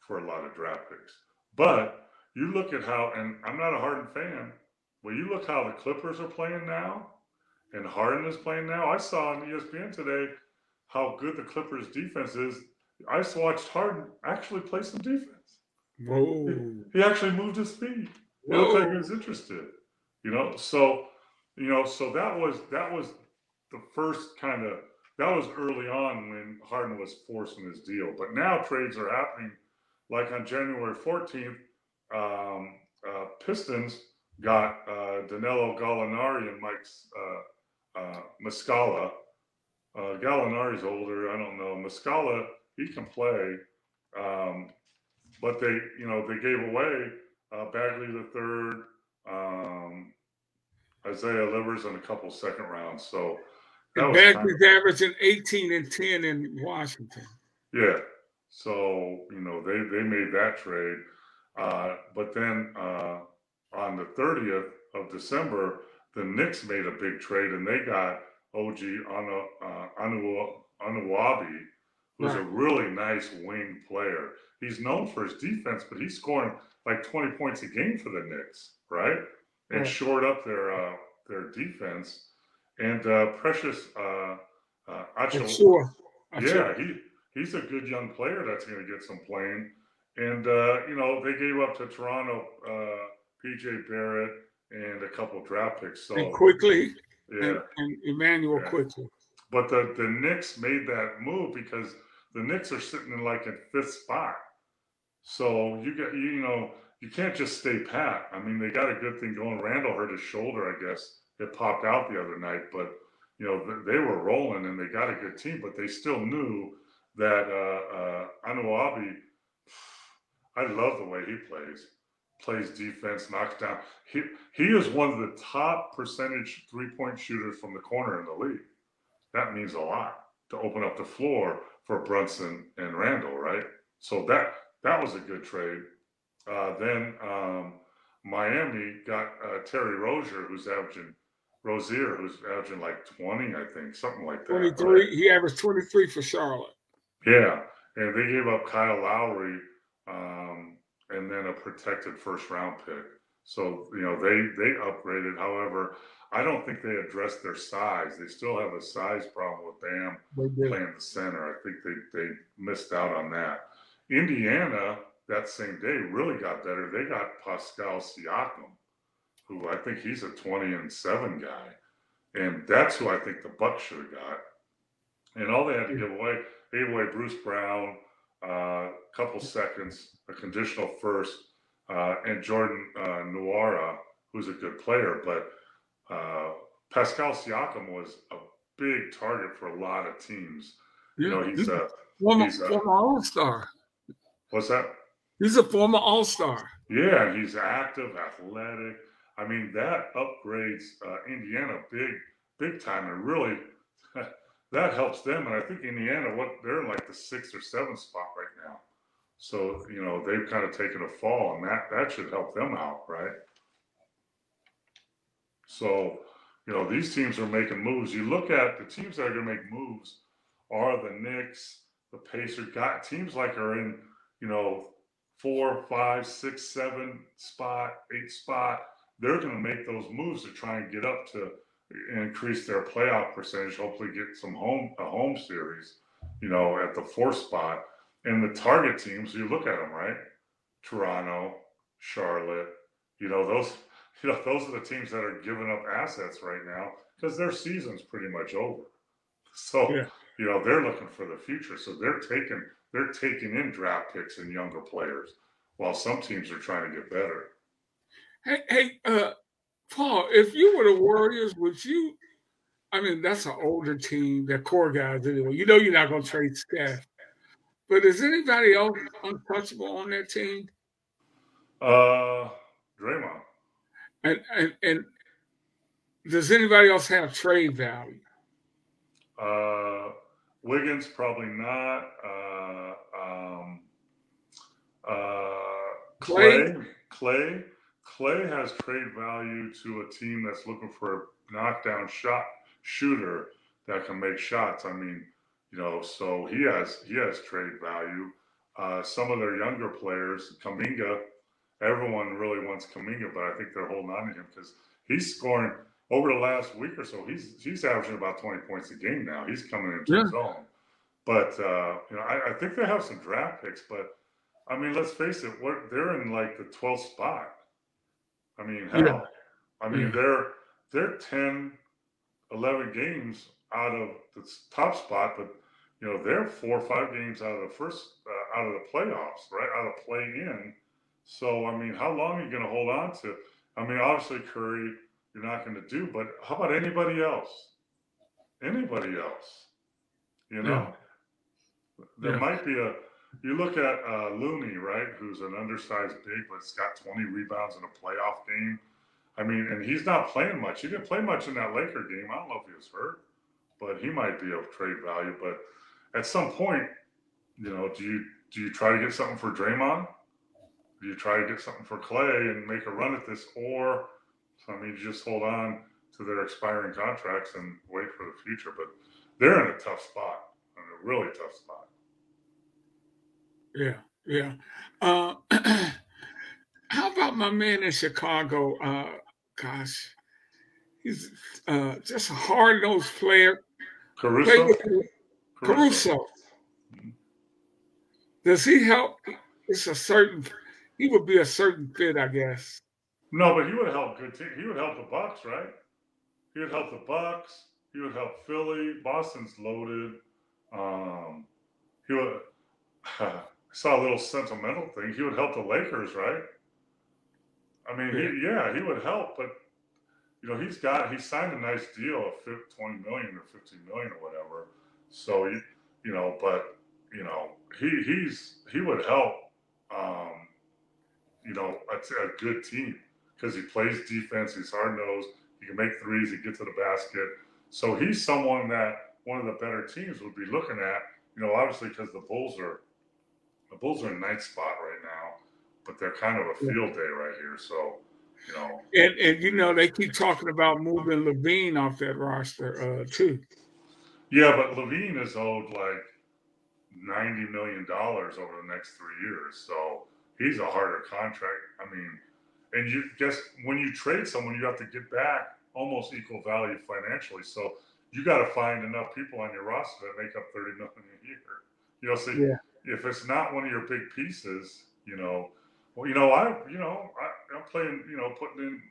for a lot of draft picks. But you look at how, and I'm not a Harden fan, but you look how the Clippers are playing now, and Harden is playing now. I saw on ESPN today how good the Clippers defense is. I watched Harden actually play some defense. Whoa. He, he actually moved his feet. It looked like he was interested. You know, so you know, so that was that was the first kind of that was early on when Harden was forcing his deal. But now trades are happening. Like on January 14th, um, uh, Pistons got uh, Danilo Gallinari and Mike uh, uh, Muscala. Uh, Gallinari's older. I don't know. Muscala, he can play. Um, but they, you know, they gave away uh, Bagley the third, um, Isaiah Livers, and a couple second rounds. So Bagley's averaging 18 and 10 in Washington. Yeah. So, you know, they, they made that trade. Uh, but then uh, on the 30th of December, the Knicks made a big trade and they got OG Anu, uh, Anu, Anunoby, who's right. a really nice wing player. He's known for his defense, but he's scoring like 20 points a game for the Knicks, right? And right. shored up their uh, their defense and uh, Precious uh, uh, Achiuwa. Sure. Yeah, he he's a good young player that's going to get some playing. And uh, you know they gave up to Toronto uh, PJ Barrett and a couple draft picks. So and quickly. yeah. and, and Immanuel yeah. quickly. But the, the Knicks made that move because the Knicks are sitting in like in fifth spot. So you get you know you can't just stay pat. I mean they got a good thing going. Randle hurt his shoulder, I guess. It popped out the other night, but you know they were rolling and they got a good team, but they still knew that uh, uh, Anunoby. I love the way he plays. Plays defense, knocks down. He he is one of the top percentage three point shooters from the corner in the league. That means a lot to open up the floor for Brunson and Randle, right? So that that was a good trade. Uh, then um, Miami got uh, Terry Rozier, who's averaging Rozier, who's averaging like 20, I think, something like that. 23. Right? He averaged 23 for Charlotte. Yeah. And they gave up Kyle Lowry um, and then a protected first round pick. So, you know, they they upgraded. However, I don't think they addressed their size. They still have a size problem with Bam playing the center. I think they, they missed out on that. Indiana, that same day, really got better. They got Pascal Siakam, who I think he's a 20 and 7 guy. And that's who I think the Bucks should have got. And all they had to give away, they gave away Bruce Brown, a uh, couple seconds, a conditional first, uh, and Jordan uh, Nwora, who's a good player. But uh, Pascal Siakam was a big target for a lot of teams. Yeah, you know, he's, a former, he's a, former All Star. What's that? He's a former All Star. Yeah, he's active, athletic. I mean, that upgrades uh, Indiana big, big time, and really that helps them. And I think Indiana, what they're in like the sixth or seventh spot right now. So you know they've kind of taken a fall, and that that should help them out, right? So, you know, these teams are making moves. You look at the teams that are going to make moves are the Knicks, the Pacers, got teams like are in, you know, four, five, six, seven spot, eight spot. They're going to make those moves to try and get up to increase their playoff percentage. Hopefully, get some home a home series, you know, at the fourth spot. And the target teams, you look at them, right? Toronto, Charlotte, you know, those you know, those are the teams that are giving up assets right now because their season's pretty much over. So, yeah. you know, they're looking for the future. So they're taking they're taking in draft picks and younger players while some teams are trying to get better. Hey, hey, uh, Paul, if you were the Warriors, would you? I mean, that's an older team, they're core guys anyway. You know, you're not going to trade Steph. But is anybody else untouchable on that team? Uh, Draymond. And, and, and does anybody else have trade value? Uh, Wiggins probably not. Uh, um, uh, Klay, Klay, Klay has trade value to a team that's looking for a knockdown shot shooter that can make shots. I mean, you know, so he has he has trade value. Uh, some of their younger players, Kuminga, everyone really wants Kuminga, but I think they're holding on to him because he's scoring over the last week or so. He's he's averaging about 20 points a game now. He's coming into yeah. his own. But uh, you know, I, I, think they have some draft picks, but I mean, let's face it, what they're in like the 12th spot. I mean, hell, yeah. I mean, they're they're 10, 11 games out of the top spot, but you know, they're four or five games out of the first uh, out of the playoffs, right? Out of play in so, I mean, how long are you going to hold on to? I mean, obviously, Curry, you're not going to do, but how about anybody else? Anybody else? You know, yeah. there yeah. might be a. You look at uh, Looney, right, who's an undersized big, but's got 20 rebounds in a playoff game. I mean, and he's not playing much. He didn't play much in that Laker game. I don't know if he was hurt, but he might be of trade value. But at some point, you know, do you do you try to get something for Draymond? Do you try to get something for Klay and make a run at this, or I mean, just hold on to their expiring contracts and wait for the future. But they're in a tough spot, a really tough spot. Yeah, yeah. Uh, how about my man in Chicago? Uh, gosh, he's uh, just a hard nosed player. Caruso. Caruso. Caruso. Does he help? It's a certain he would be a certain fit, I guess. No, but he would help good team. He would help the Bucks, right? he would help the Bucks. He would help Philly. Boston's loaded. Um, he would. Saw a little sentimental thing. He would help the Lakers, right? I mean, yeah. He, yeah, he would help, but you know, he's got he signed a nice deal of 20 million or 15 million or whatever. So you, you know, but you know, he he's he would help. Um, you know, a, a good team because he plays defense. He's hard nosed. He can make threes. He gets to the basket. So he's someone that one of the better teams would be looking at. You know, obviously because the Bulls are the Bulls are in ninth spot right now, but they're kind of a field day right here. So you know, and and you know they keep talking about moving LaVine off that roster uh, too. Yeah, but LaVine is owed like ninety million dollars over the next three years, so he's a harder contract. I mean, and you guess when you trade someone, you have to get back almost equal value financially. So you got to find enough people on your roster that make up thirty million a year. You know, so yeah. If it's not one of your big pieces, you know, well, you know, I, you know, I, I'm playing, you know, putting in,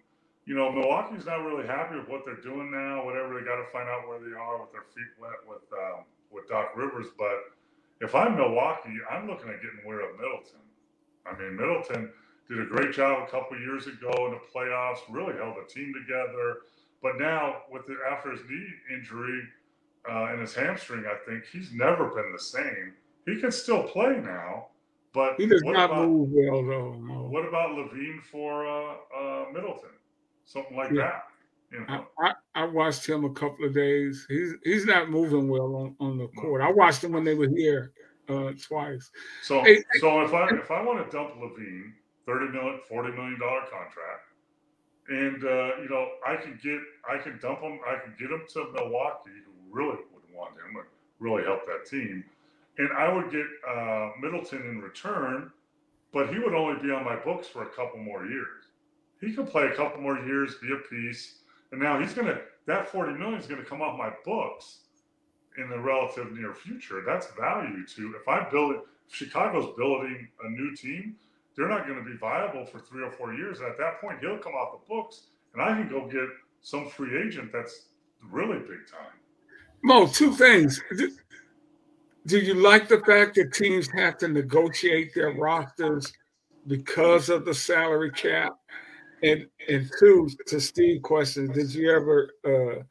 you know, Milwaukee's not really happy with what they're doing now. Whatever, they got to find out where they are with their feet wet with um, with Doc Rivers. But if I'm Milwaukee, I'm looking at getting rid of Middleton. I mean, Middleton did a great job a couple years ago in the playoffs. Really held the team together. But now, with the, after his knee injury uh, and his hamstring, I think he's never been the same. He can still play now, but he does not about, move well though. No. What about LaVine for uh, uh, Middleton? Something like yeah. that. You know? I, I, I, watched him a couple of days. He's he's not moving well on, on the court. I watched him when they were here uh, twice. So hey, so if I if I want to dump LaVine, thirty million, forty million dollar contract, and uh, you know I can get I can dump him. I can get him to Milwaukee, who really would want him, and really help that team and I would get uh, Middleton in return, but he would only be on my books for a couple more years. He could play a couple more years, be a piece, and now he's gonna that forty million is gonna come off my books in the relative near future. That's value to if I build. If Chicago's building a new team, they're not going to be viable for three or four years. And at that point, he'll come off the books, and I can go get some free agent that's really big time. Mo, two things do you like the fact that teams have to negotiate their rosters because of the salary cap? And and two, to Steve question, did you ever uh,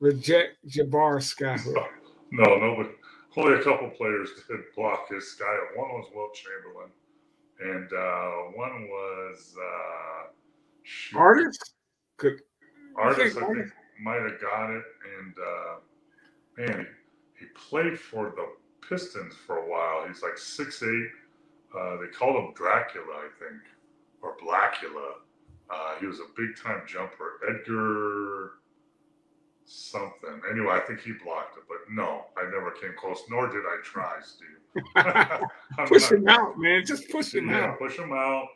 reject Jabbar Skyhook? No, no, but only a couple players did block his sky. One was Wilt Chamberlain, and uh, one was uh, Artis. Could Artis, I think, Artis? might have got it, and uh, man, he played for the Pistons for a while. He's like six eight. Uh, they called him Dracula, I think, or Blackula. Uh, he was a big time jumper. Edgar something. Anyway, I think he blocked it, but no, I never came close, nor did I try, Steve. push him out, man. Just push him yeah, out. Push him out.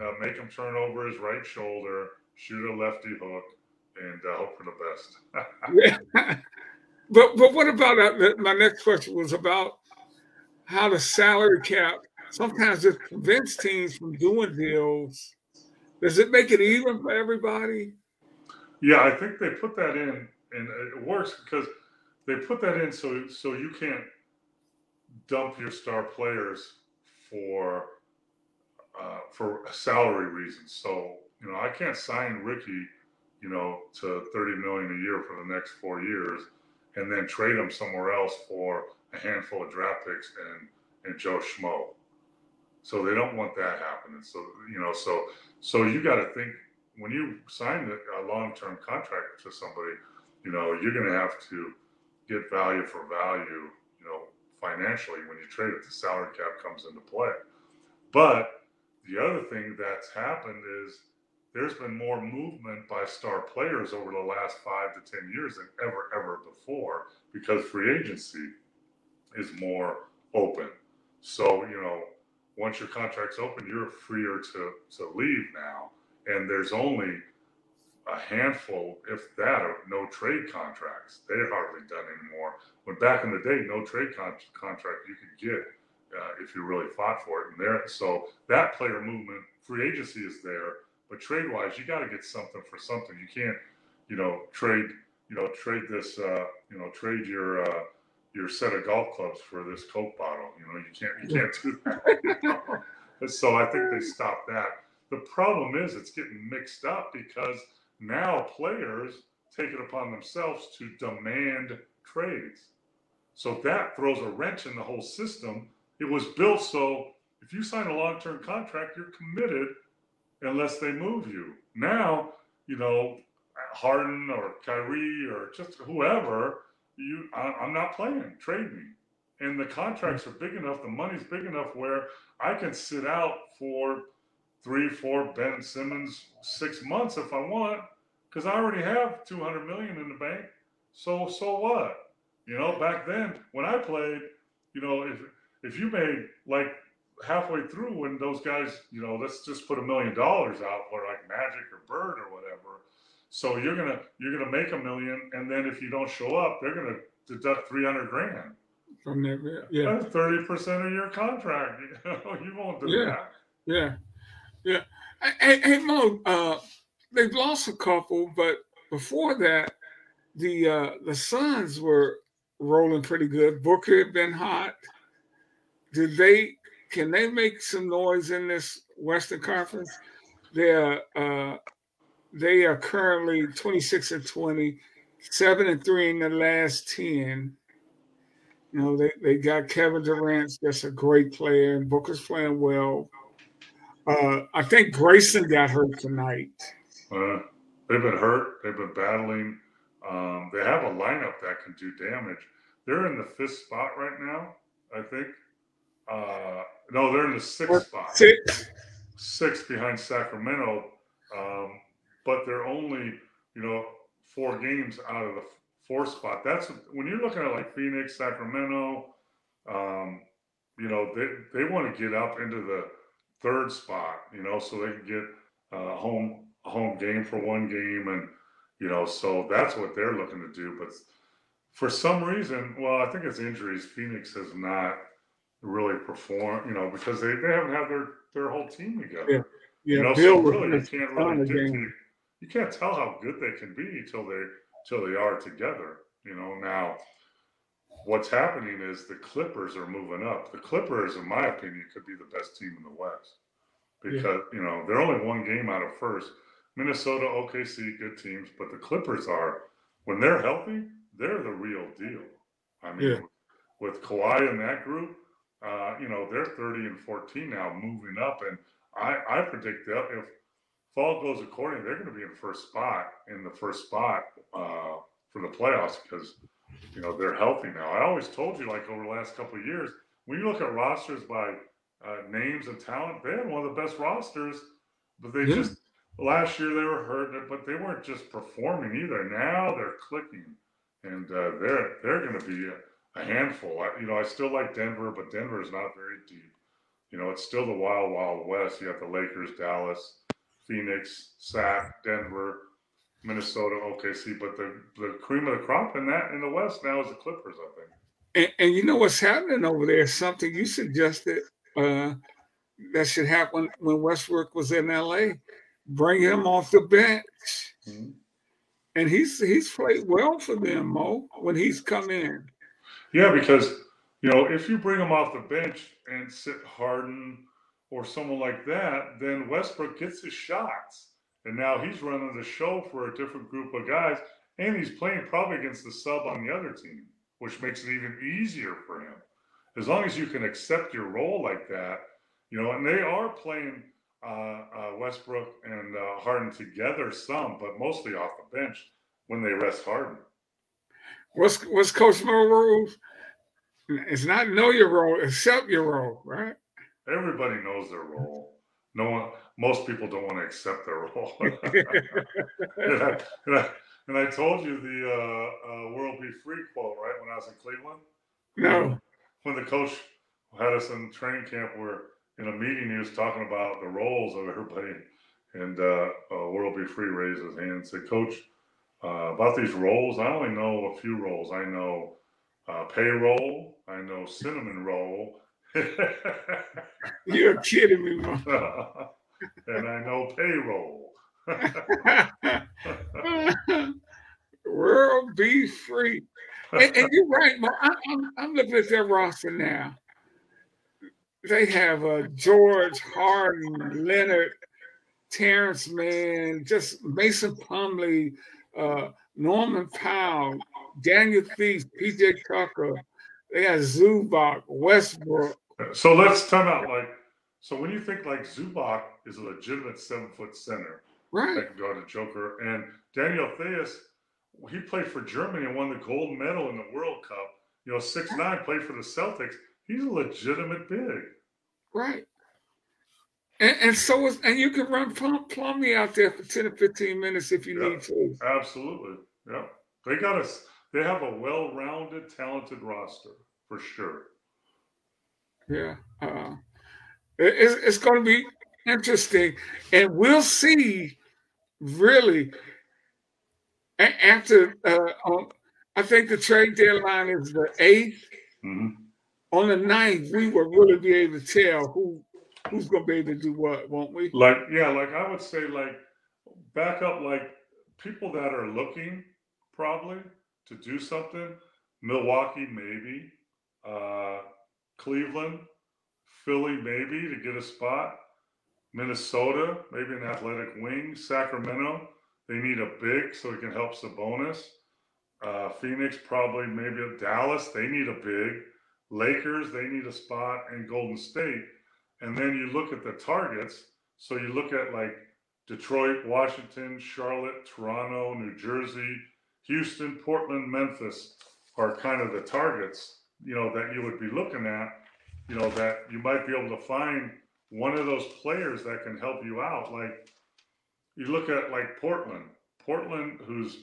Uh, make him turn over his right shoulder, shoot a lefty hook, and uh, hope for the best. But but what about uh, my next question was about how the salary cap sometimes it prevents teams from doing deals. Does it make it even for everybody? Yeah, I think they put that in, and it works because they put that in so so you can't dump your star players for uh, for salary reasons. So you know, I can't sign Rickey, you know, to thirty million a year for the next four years and then trade them somewhere else for a handful of draft picks and and Joe Schmo. So they don't want that happening. So you know, so so you got to think when you sign a long term contract to somebody, you know, you're going to have to get value for value, you know, financially when you trade it. The salary cap comes into play. But the other thing that's happened is there's been more movement by star players over the last five to 10 years than ever, ever before because free agency is more open. So, you know, once your contract's open, you're freer to, to leave now. And there's only a handful, if that, of no trade contracts. They're hardly done anymore. When back in the day, no trade con- contract you could get uh, if you really fought for it. And there, so that player movement, free agency is there but trade wise, you got to get something for something. You can't, you know, trade you know, trade this, uh, you know, trade your uh, your set of golf clubs for this Coke bottle. You know, you can't you can't do that. so I think they stopped that. The problem is it's getting mixed up because now players take it upon themselves to demand trades. So that throws a wrench in the whole system. It was built so if you sign a long term contract, you're committed unless they move you. Now, you know, Harden or Kyrie or just whoever, you I'm not playing. Trade me. And the contracts are big enough, the money's big enough where I can sit out for three, four Ben Simmons, six months if I want, because I already have 200 million in the bank. So so what? You know, back then when I played, you know, if if you made like halfway through when those guys, you know, let's just put a million dollars out for like Magic or Bird or whatever. So you're gonna you're gonna make a million, and then if you don't show up, they're gonna deduct three hundred grand from there. Yeah, thirty percent of your contract. you won't do yeah. that. Yeah, yeah. Hey, hey Mo, uh, they've lost a couple, but before that, the uh, the Suns were rolling pretty good. Booker had been hot. Did they? Can they make some noise in this Western Conference? They're uh, they are currently 26 and 20, seven and three in the last 10. You know, they, they got Kevin Durant, that's a great player, and Booker's playing well. Uh, I think Grayson got hurt tonight. Uh, they've been hurt. They've been battling. Um, they have a lineup that can do damage. They're in the fifth spot right now, I think. Uh, no, they're in the sixth spot. Six. Six behind Sacramento. Um, but they're only, you know, four games out of the fourth spot. That's when you're looking at like Phoenix, Sacramento, um, you know, they, they want to get up into the third spot, you know, so they can get a home a home game for one game and you know, so that's what they're looking to do. But for some reason, well, I think it's injuries. Phoenix has not really perform, you know, because they, they haven't had their their whole team together. Yeah. Yeah, you know, Bill so really you can't really dictate you can't tell how good they can be until they until they are together. You know, now what's happening is the Clippers are moving up. The Clippers, in my opinion, could be the best team in the West because yeah. you know they're only one game out of first. Minnesota, OKC, good teams, but the Clippers are when they're healthy, they're the real deal. I mean, yeah. with Kawhi in that group, uh, you know they're 30 and 14 now, moving up, and I I predict that if fall goes according, they're going to be in first spot in the first spot uh, for the playoffs because you know they're healthy now. I always told you, like over the last couple of years, when you look at rosters by uh, names and talent, they had one of the best rosters, but they yeah. just last year they were hurt, but they weren't just performing either. Now they're clicking, and uh, they're they're going to be a, handful. I, you know, I still like Denver, but Denver is not very deep. You know, it's still the wild, wild west. You got the Lakers, Dallas, Phoenix, Sac, Denver, Minnesota, OKC. But the, the cream of the crop in that in the West now is the Clippers, I think. And, and you know what's happening over there? Something you suggested uh, that should happen when Westbrook was in LA. Bring him off the bench. Mm-hmm. And he's he's played well for them, Mo, when he's come in. Yeah, because you know, if you bring him off the bench and sit Harden or someone like that, then Westbrook gets his shots. And now he's running the show for a different group of guys. And he's playing probably against the sub on the other team, which makes it even easier for him. As long as you can accept your role like that, you know, and they are playing uh, uh, Westbrook and uh, Harden together some, but mostly off the bench when they rest Harden. What's what's Coach Mo rules? It's not know your role, accept your role, right? everybody knows their role. No one, most people don't want to accept their role. and, I, and, I, and, I, told you the uh, uh, "World B. Free" quote, right? When I was in Cleveland. No. When the coach had us in training camp, where in a meeting he was talking about the roles of everybody, and uh, uh "World B. Free" raised his hand and said, "Coach, uh, about these rolls, I only know a few rolls. I know uh, payroll, I know cinnamon roll." You're kidding me, man. and I know payroll. World B. Free. and, and, you're right, Mo. I, I'm, I'm looking at their roster now. They have uh, George Harden, Leonard, Terance Mann, just Mason Plumlee, uh, Norman Powell, Daniel Theis, PJ Tucker. They got Zubac, Westbrook. So let's time out. Like, so when you think like Zubac is a legitimate seven foot center, right? That can go to Joker, and Daniel Theis, he played for Germany and won the gold medal in the World Cup. You know, six nine, played for the Celtics. He's a legitimate big. Right. And, and so is, and you can run Plum, Plumlee out there for 10 or 15 minutes if you yeah, need to. Absolutely. Yeah. They got us, they have a well rounded, talented roster for sure. Yeah. Uh, it, it's, it's going to be interesting. And we'll see really after, uh, on, I think the trade deadline is the 8th. Mm-hmm. On the 9th, we will really be able to tell who who's gonna be able to do what, won't we? Like, yeah, like I would say, like back up, like people that are looking probably to do something. Milwaukee, maybe. Uh, Cleveland, Philly, maybe to get a spot. Minnesota, maybe an athletic wing. Sacramento, they need a big so it can help Sabonis. Uh, Phoenix, probably maybe Dallas, they need a big. Lakers, they need a spot, and Golden State and then you look at the targets. So you look at like Detroit, Washington, Charlotte, Toronto, New Jersey, Houston, Portland, Memphis are kind of the targets, you know, that you would be looking at, you know, that you might be able to find one of those players that can help you out. Like you look at like Portland, Portland, who's,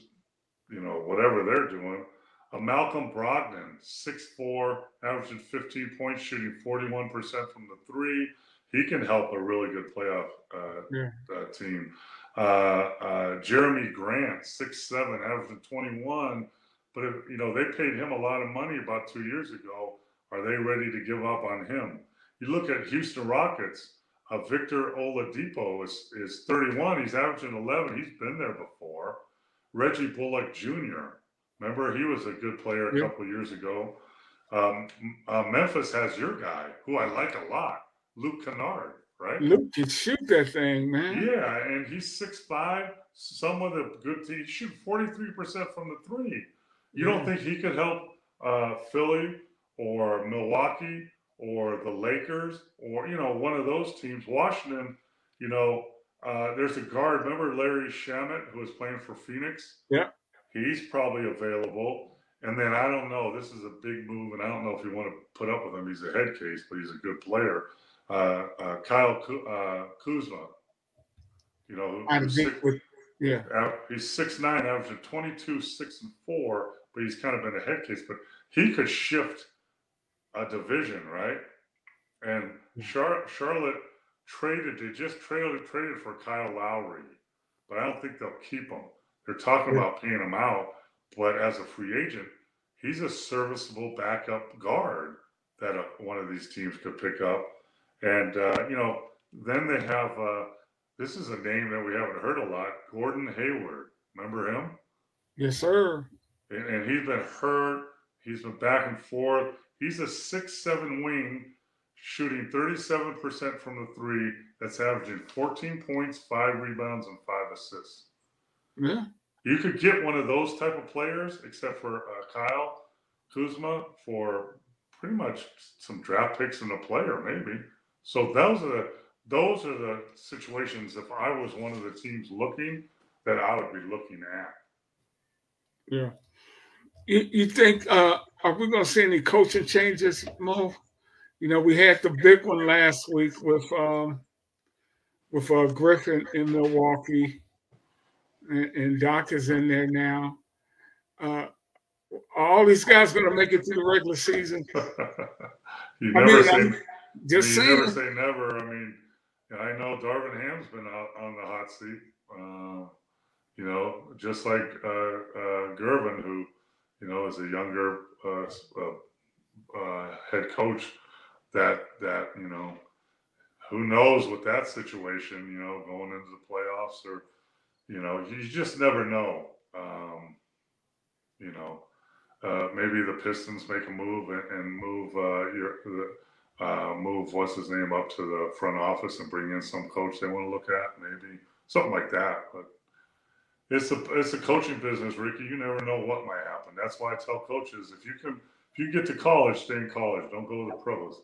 you know, whatever they're doing, a Malcolm Brogdon, 6'4, averaging 15 points, shooting 41% from the three. He can help a really good playoff uh, yeah. uh, team. Uh, uh Jerami Grant, 6'7, averaging 21. But, if, you know, they paid him a lot of money about two years ago. Are they ready to give up on him? You look at Houston Rockets. Uh, Victor Oladipo is, is 31. He's averaging 11. He's been there before. Reggie Bullock Jr., Remember, he was a good player a couple years ago. Um, uh, Memphis has your guy, who I like a lot, Luke Kennard, right? Luke can shoot that thing, man. Yeah, and he's six five. Some of the good teams shoot forty three percent from the three. You yeah. don't think he could help uh, Philly or Milwaukee or the Lakers or you know one of those teams? Washington, you know, uh, there's a guard. Remember Landry Shamet, who was playing for Phoenix? Yeah. He's probably available. And then I don't know. This is a big move, and I don't know if you want to put up with him. He's a head case, but he's a good player. Uh, uh, Kyle uh, Kuzma. You know, I'm six, with, yeah. He's six nine, averaging 22, six and four, but he's kind of been a head case. But he could shift a division, right? And Char- Charlotte traded. They just traded traded for Kyle Lowry, but I don't think they'll keep him. They're talking about paying him out, but as a free agent, he's a serviceable backup guard that a, one of these teams could pick up. And uh, you know, then they have uh, this is a name that we haven't heard a lot, Gordon Hayward. Remember him? Yes, sir. And, and he's been hurt. He's been back and forth. He's a six-seven wing, shooting 37% from the three. That's averaging 14 points, five rebounds, and five assists. Yeah. You could get one of those type of players, except for uh, Kyle Kuzma, for pretty much some draft picks and a player, maybe. So those are the those are the situations. If I was one of the teams looking, that I would be looking at. Yeah. You, you think uh, are we going to see any coaching changes, Mo? You know, we had the big one last week with um, with uh, Griffin in Milwaukee and, and Doc is in there now. Uh, all these guys going to make it through the regular season. you never I mean, say, just you saying. never say never. I mean, I know Darvin Ham's been out on the hot seat. Uh, you know, just like uh, uh, Gervin, who you know is a younger uh, uh, uh, head coach. That that you know, who knows what that situation you know going into the playoffs or you know, you just never know. Um, You know, uh, maybe the Pistons make a move and, and move uh, your uh, move what's his name up to the front office and bring in some coach they want to look at, maybe something like that. But it's a it's a coaching business, Rickey. You never know what might happen. That's why I tell coaches if you can if you get to college, stay in college. Don't go to the pros.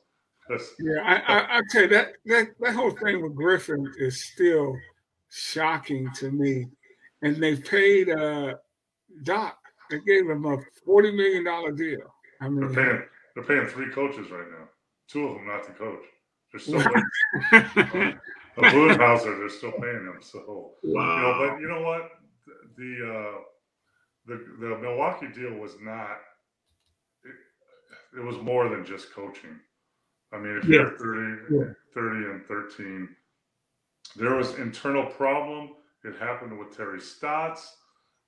yeah, I, I, I tell you that that that whole thing with Griffin is still shocking to me, and they paid uh, Doc. They gave him a forty million dollar deal. I mean, they're paying they're paying three coaches right now. Two of them not the coach. They're still a Budenholzer. They're still paying him. So wow. you know, but you know what? The uh, the the Milwaukee deal was not. It, it was more than just coaching. I mean, if yeah. you're 30, yeah. 30 and 13, there was internal problem. It happened with Terry Stotts,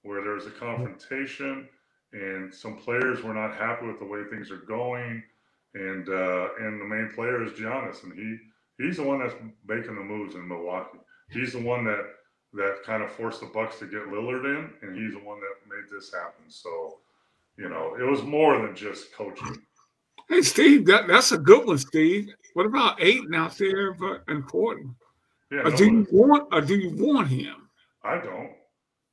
where there was a confrontation, and some players were not happy with the way things are going and uh, and the main player is Giannis, and he he's the one that's making the moves in Milwaukee. He's the one that that kind of forced the Bucks to get Lillard in, and he's the one that made this happen. So, you know, it was more than just coaching. Hey, Steve, that, that's a good one, Steve. What about Ayton out there but important? Yeah, or do you want or do you want him? I don't.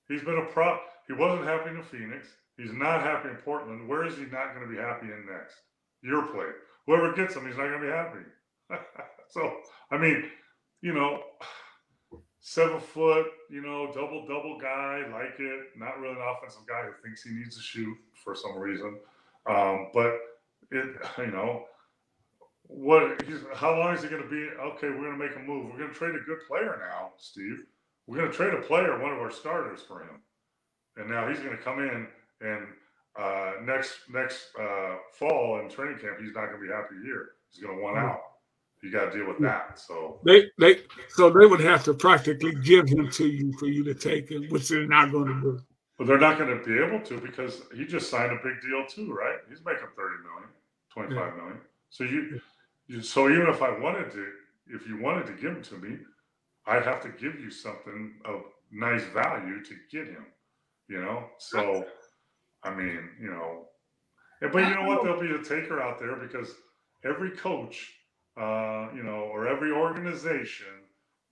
He's been a prop. He wasn't happy in Phoenix. He's not happy in Portland. Where is he not going to be happy in next? your play. Whoever gets him, he's not going to be happy. so, I mean, you know, seven foot, you know, double double guy, like it. Not really an offensive guy who thinks he needs to shoot for some reason. Um, but it, you know, what? He's, how long is he going to be? Okay, we're going to make a move. We're going to trade a good player now, Steve. We're going to trade a player, one of our starters, for him, and now he's going to come in and uh, next next uh, fall in training camp, he's not going to be happy here. He's going to want out. You got to deal with that. So they they so they would have to practically give him to you for you to take him, which they're not going to do. But they're not going to be able to because he just signed a big deal too, right? He's making 30 million, 25 yeah. million. So you, you so even if I wanted to, if you wanted to give him to me, I'd have to give you something of nice value to get him. You know, so. I mean, you know, but you know what? There'll be a taker out there because every coach, uh, you know, or every organization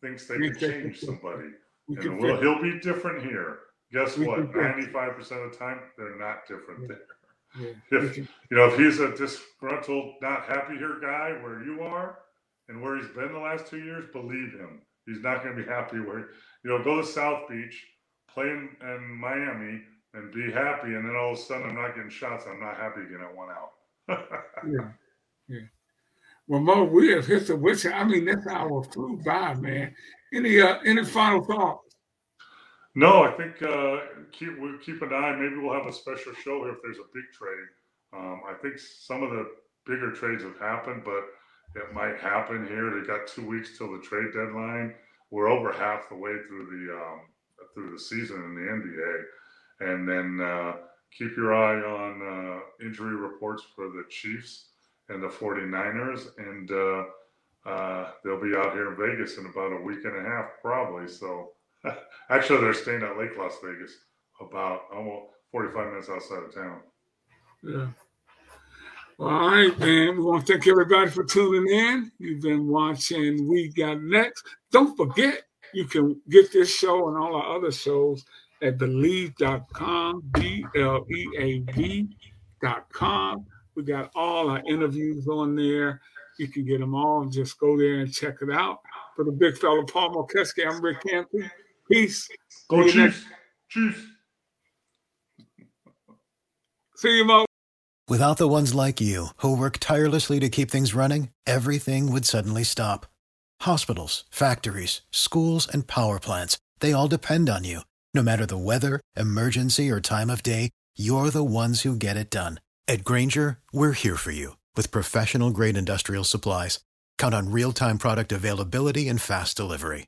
thinks they can change somebody. And well, he'll be different here. Guess what? Ninety-five percent of the time, they're not different there. If you know, if he's a disgruntled, not happy here guy where you are and where he's been the last two years, believe him, he's not going to be happy where you know. Go to South Beach, play in, in Miami, and be happy, and then all of a sudden I'm not getting shots. I'm not happy again at one out. yeah, yeah. Well, Mo, we have hit the witch. I mean, that's our flew by, man. Any uh, any final thoughts? No, I think uh, keep we'll keep an eye. Maybe we'll have a special show here if there's a big trade. Um, I think some of the bigger trades have happened, but it might happen here. They got two weeks till the trade deadline. We're over half the way through the um, through the season in the NBA and then uh, keep your eye on uh, injury reports for the Chiefs and the 49ers. And uh, uh, they'll be out here in Vegas in about a week and a half, probably. So actually, they're staying at Lake Las Vegas, about almost 45 minutes outside of town. Yeah. All right, man. We want to thank everybody for tuning in. You've been watching We Got Next. Don't forget, you can get this show and all our other shows at bleav.com, B L E A V.com. We got all our interviews on there. You can get them all. Just go there and check it out. For the big fella, Paul Mokeski, I'm Rickey Hampton. Peace. Go See Chiefs. Chiefs. See you, Mo. Without the ones like you, who work tirelessly to keep things running, everything would suddenly stop. Hospitals, factories, schools, and power plants, they all depend on you. No matter the weather, emergency, or time of day, you're the ones who get it done. At Grainger, we're here for you with professional grade industrial supplies. Count on real time product availability and fast delivery.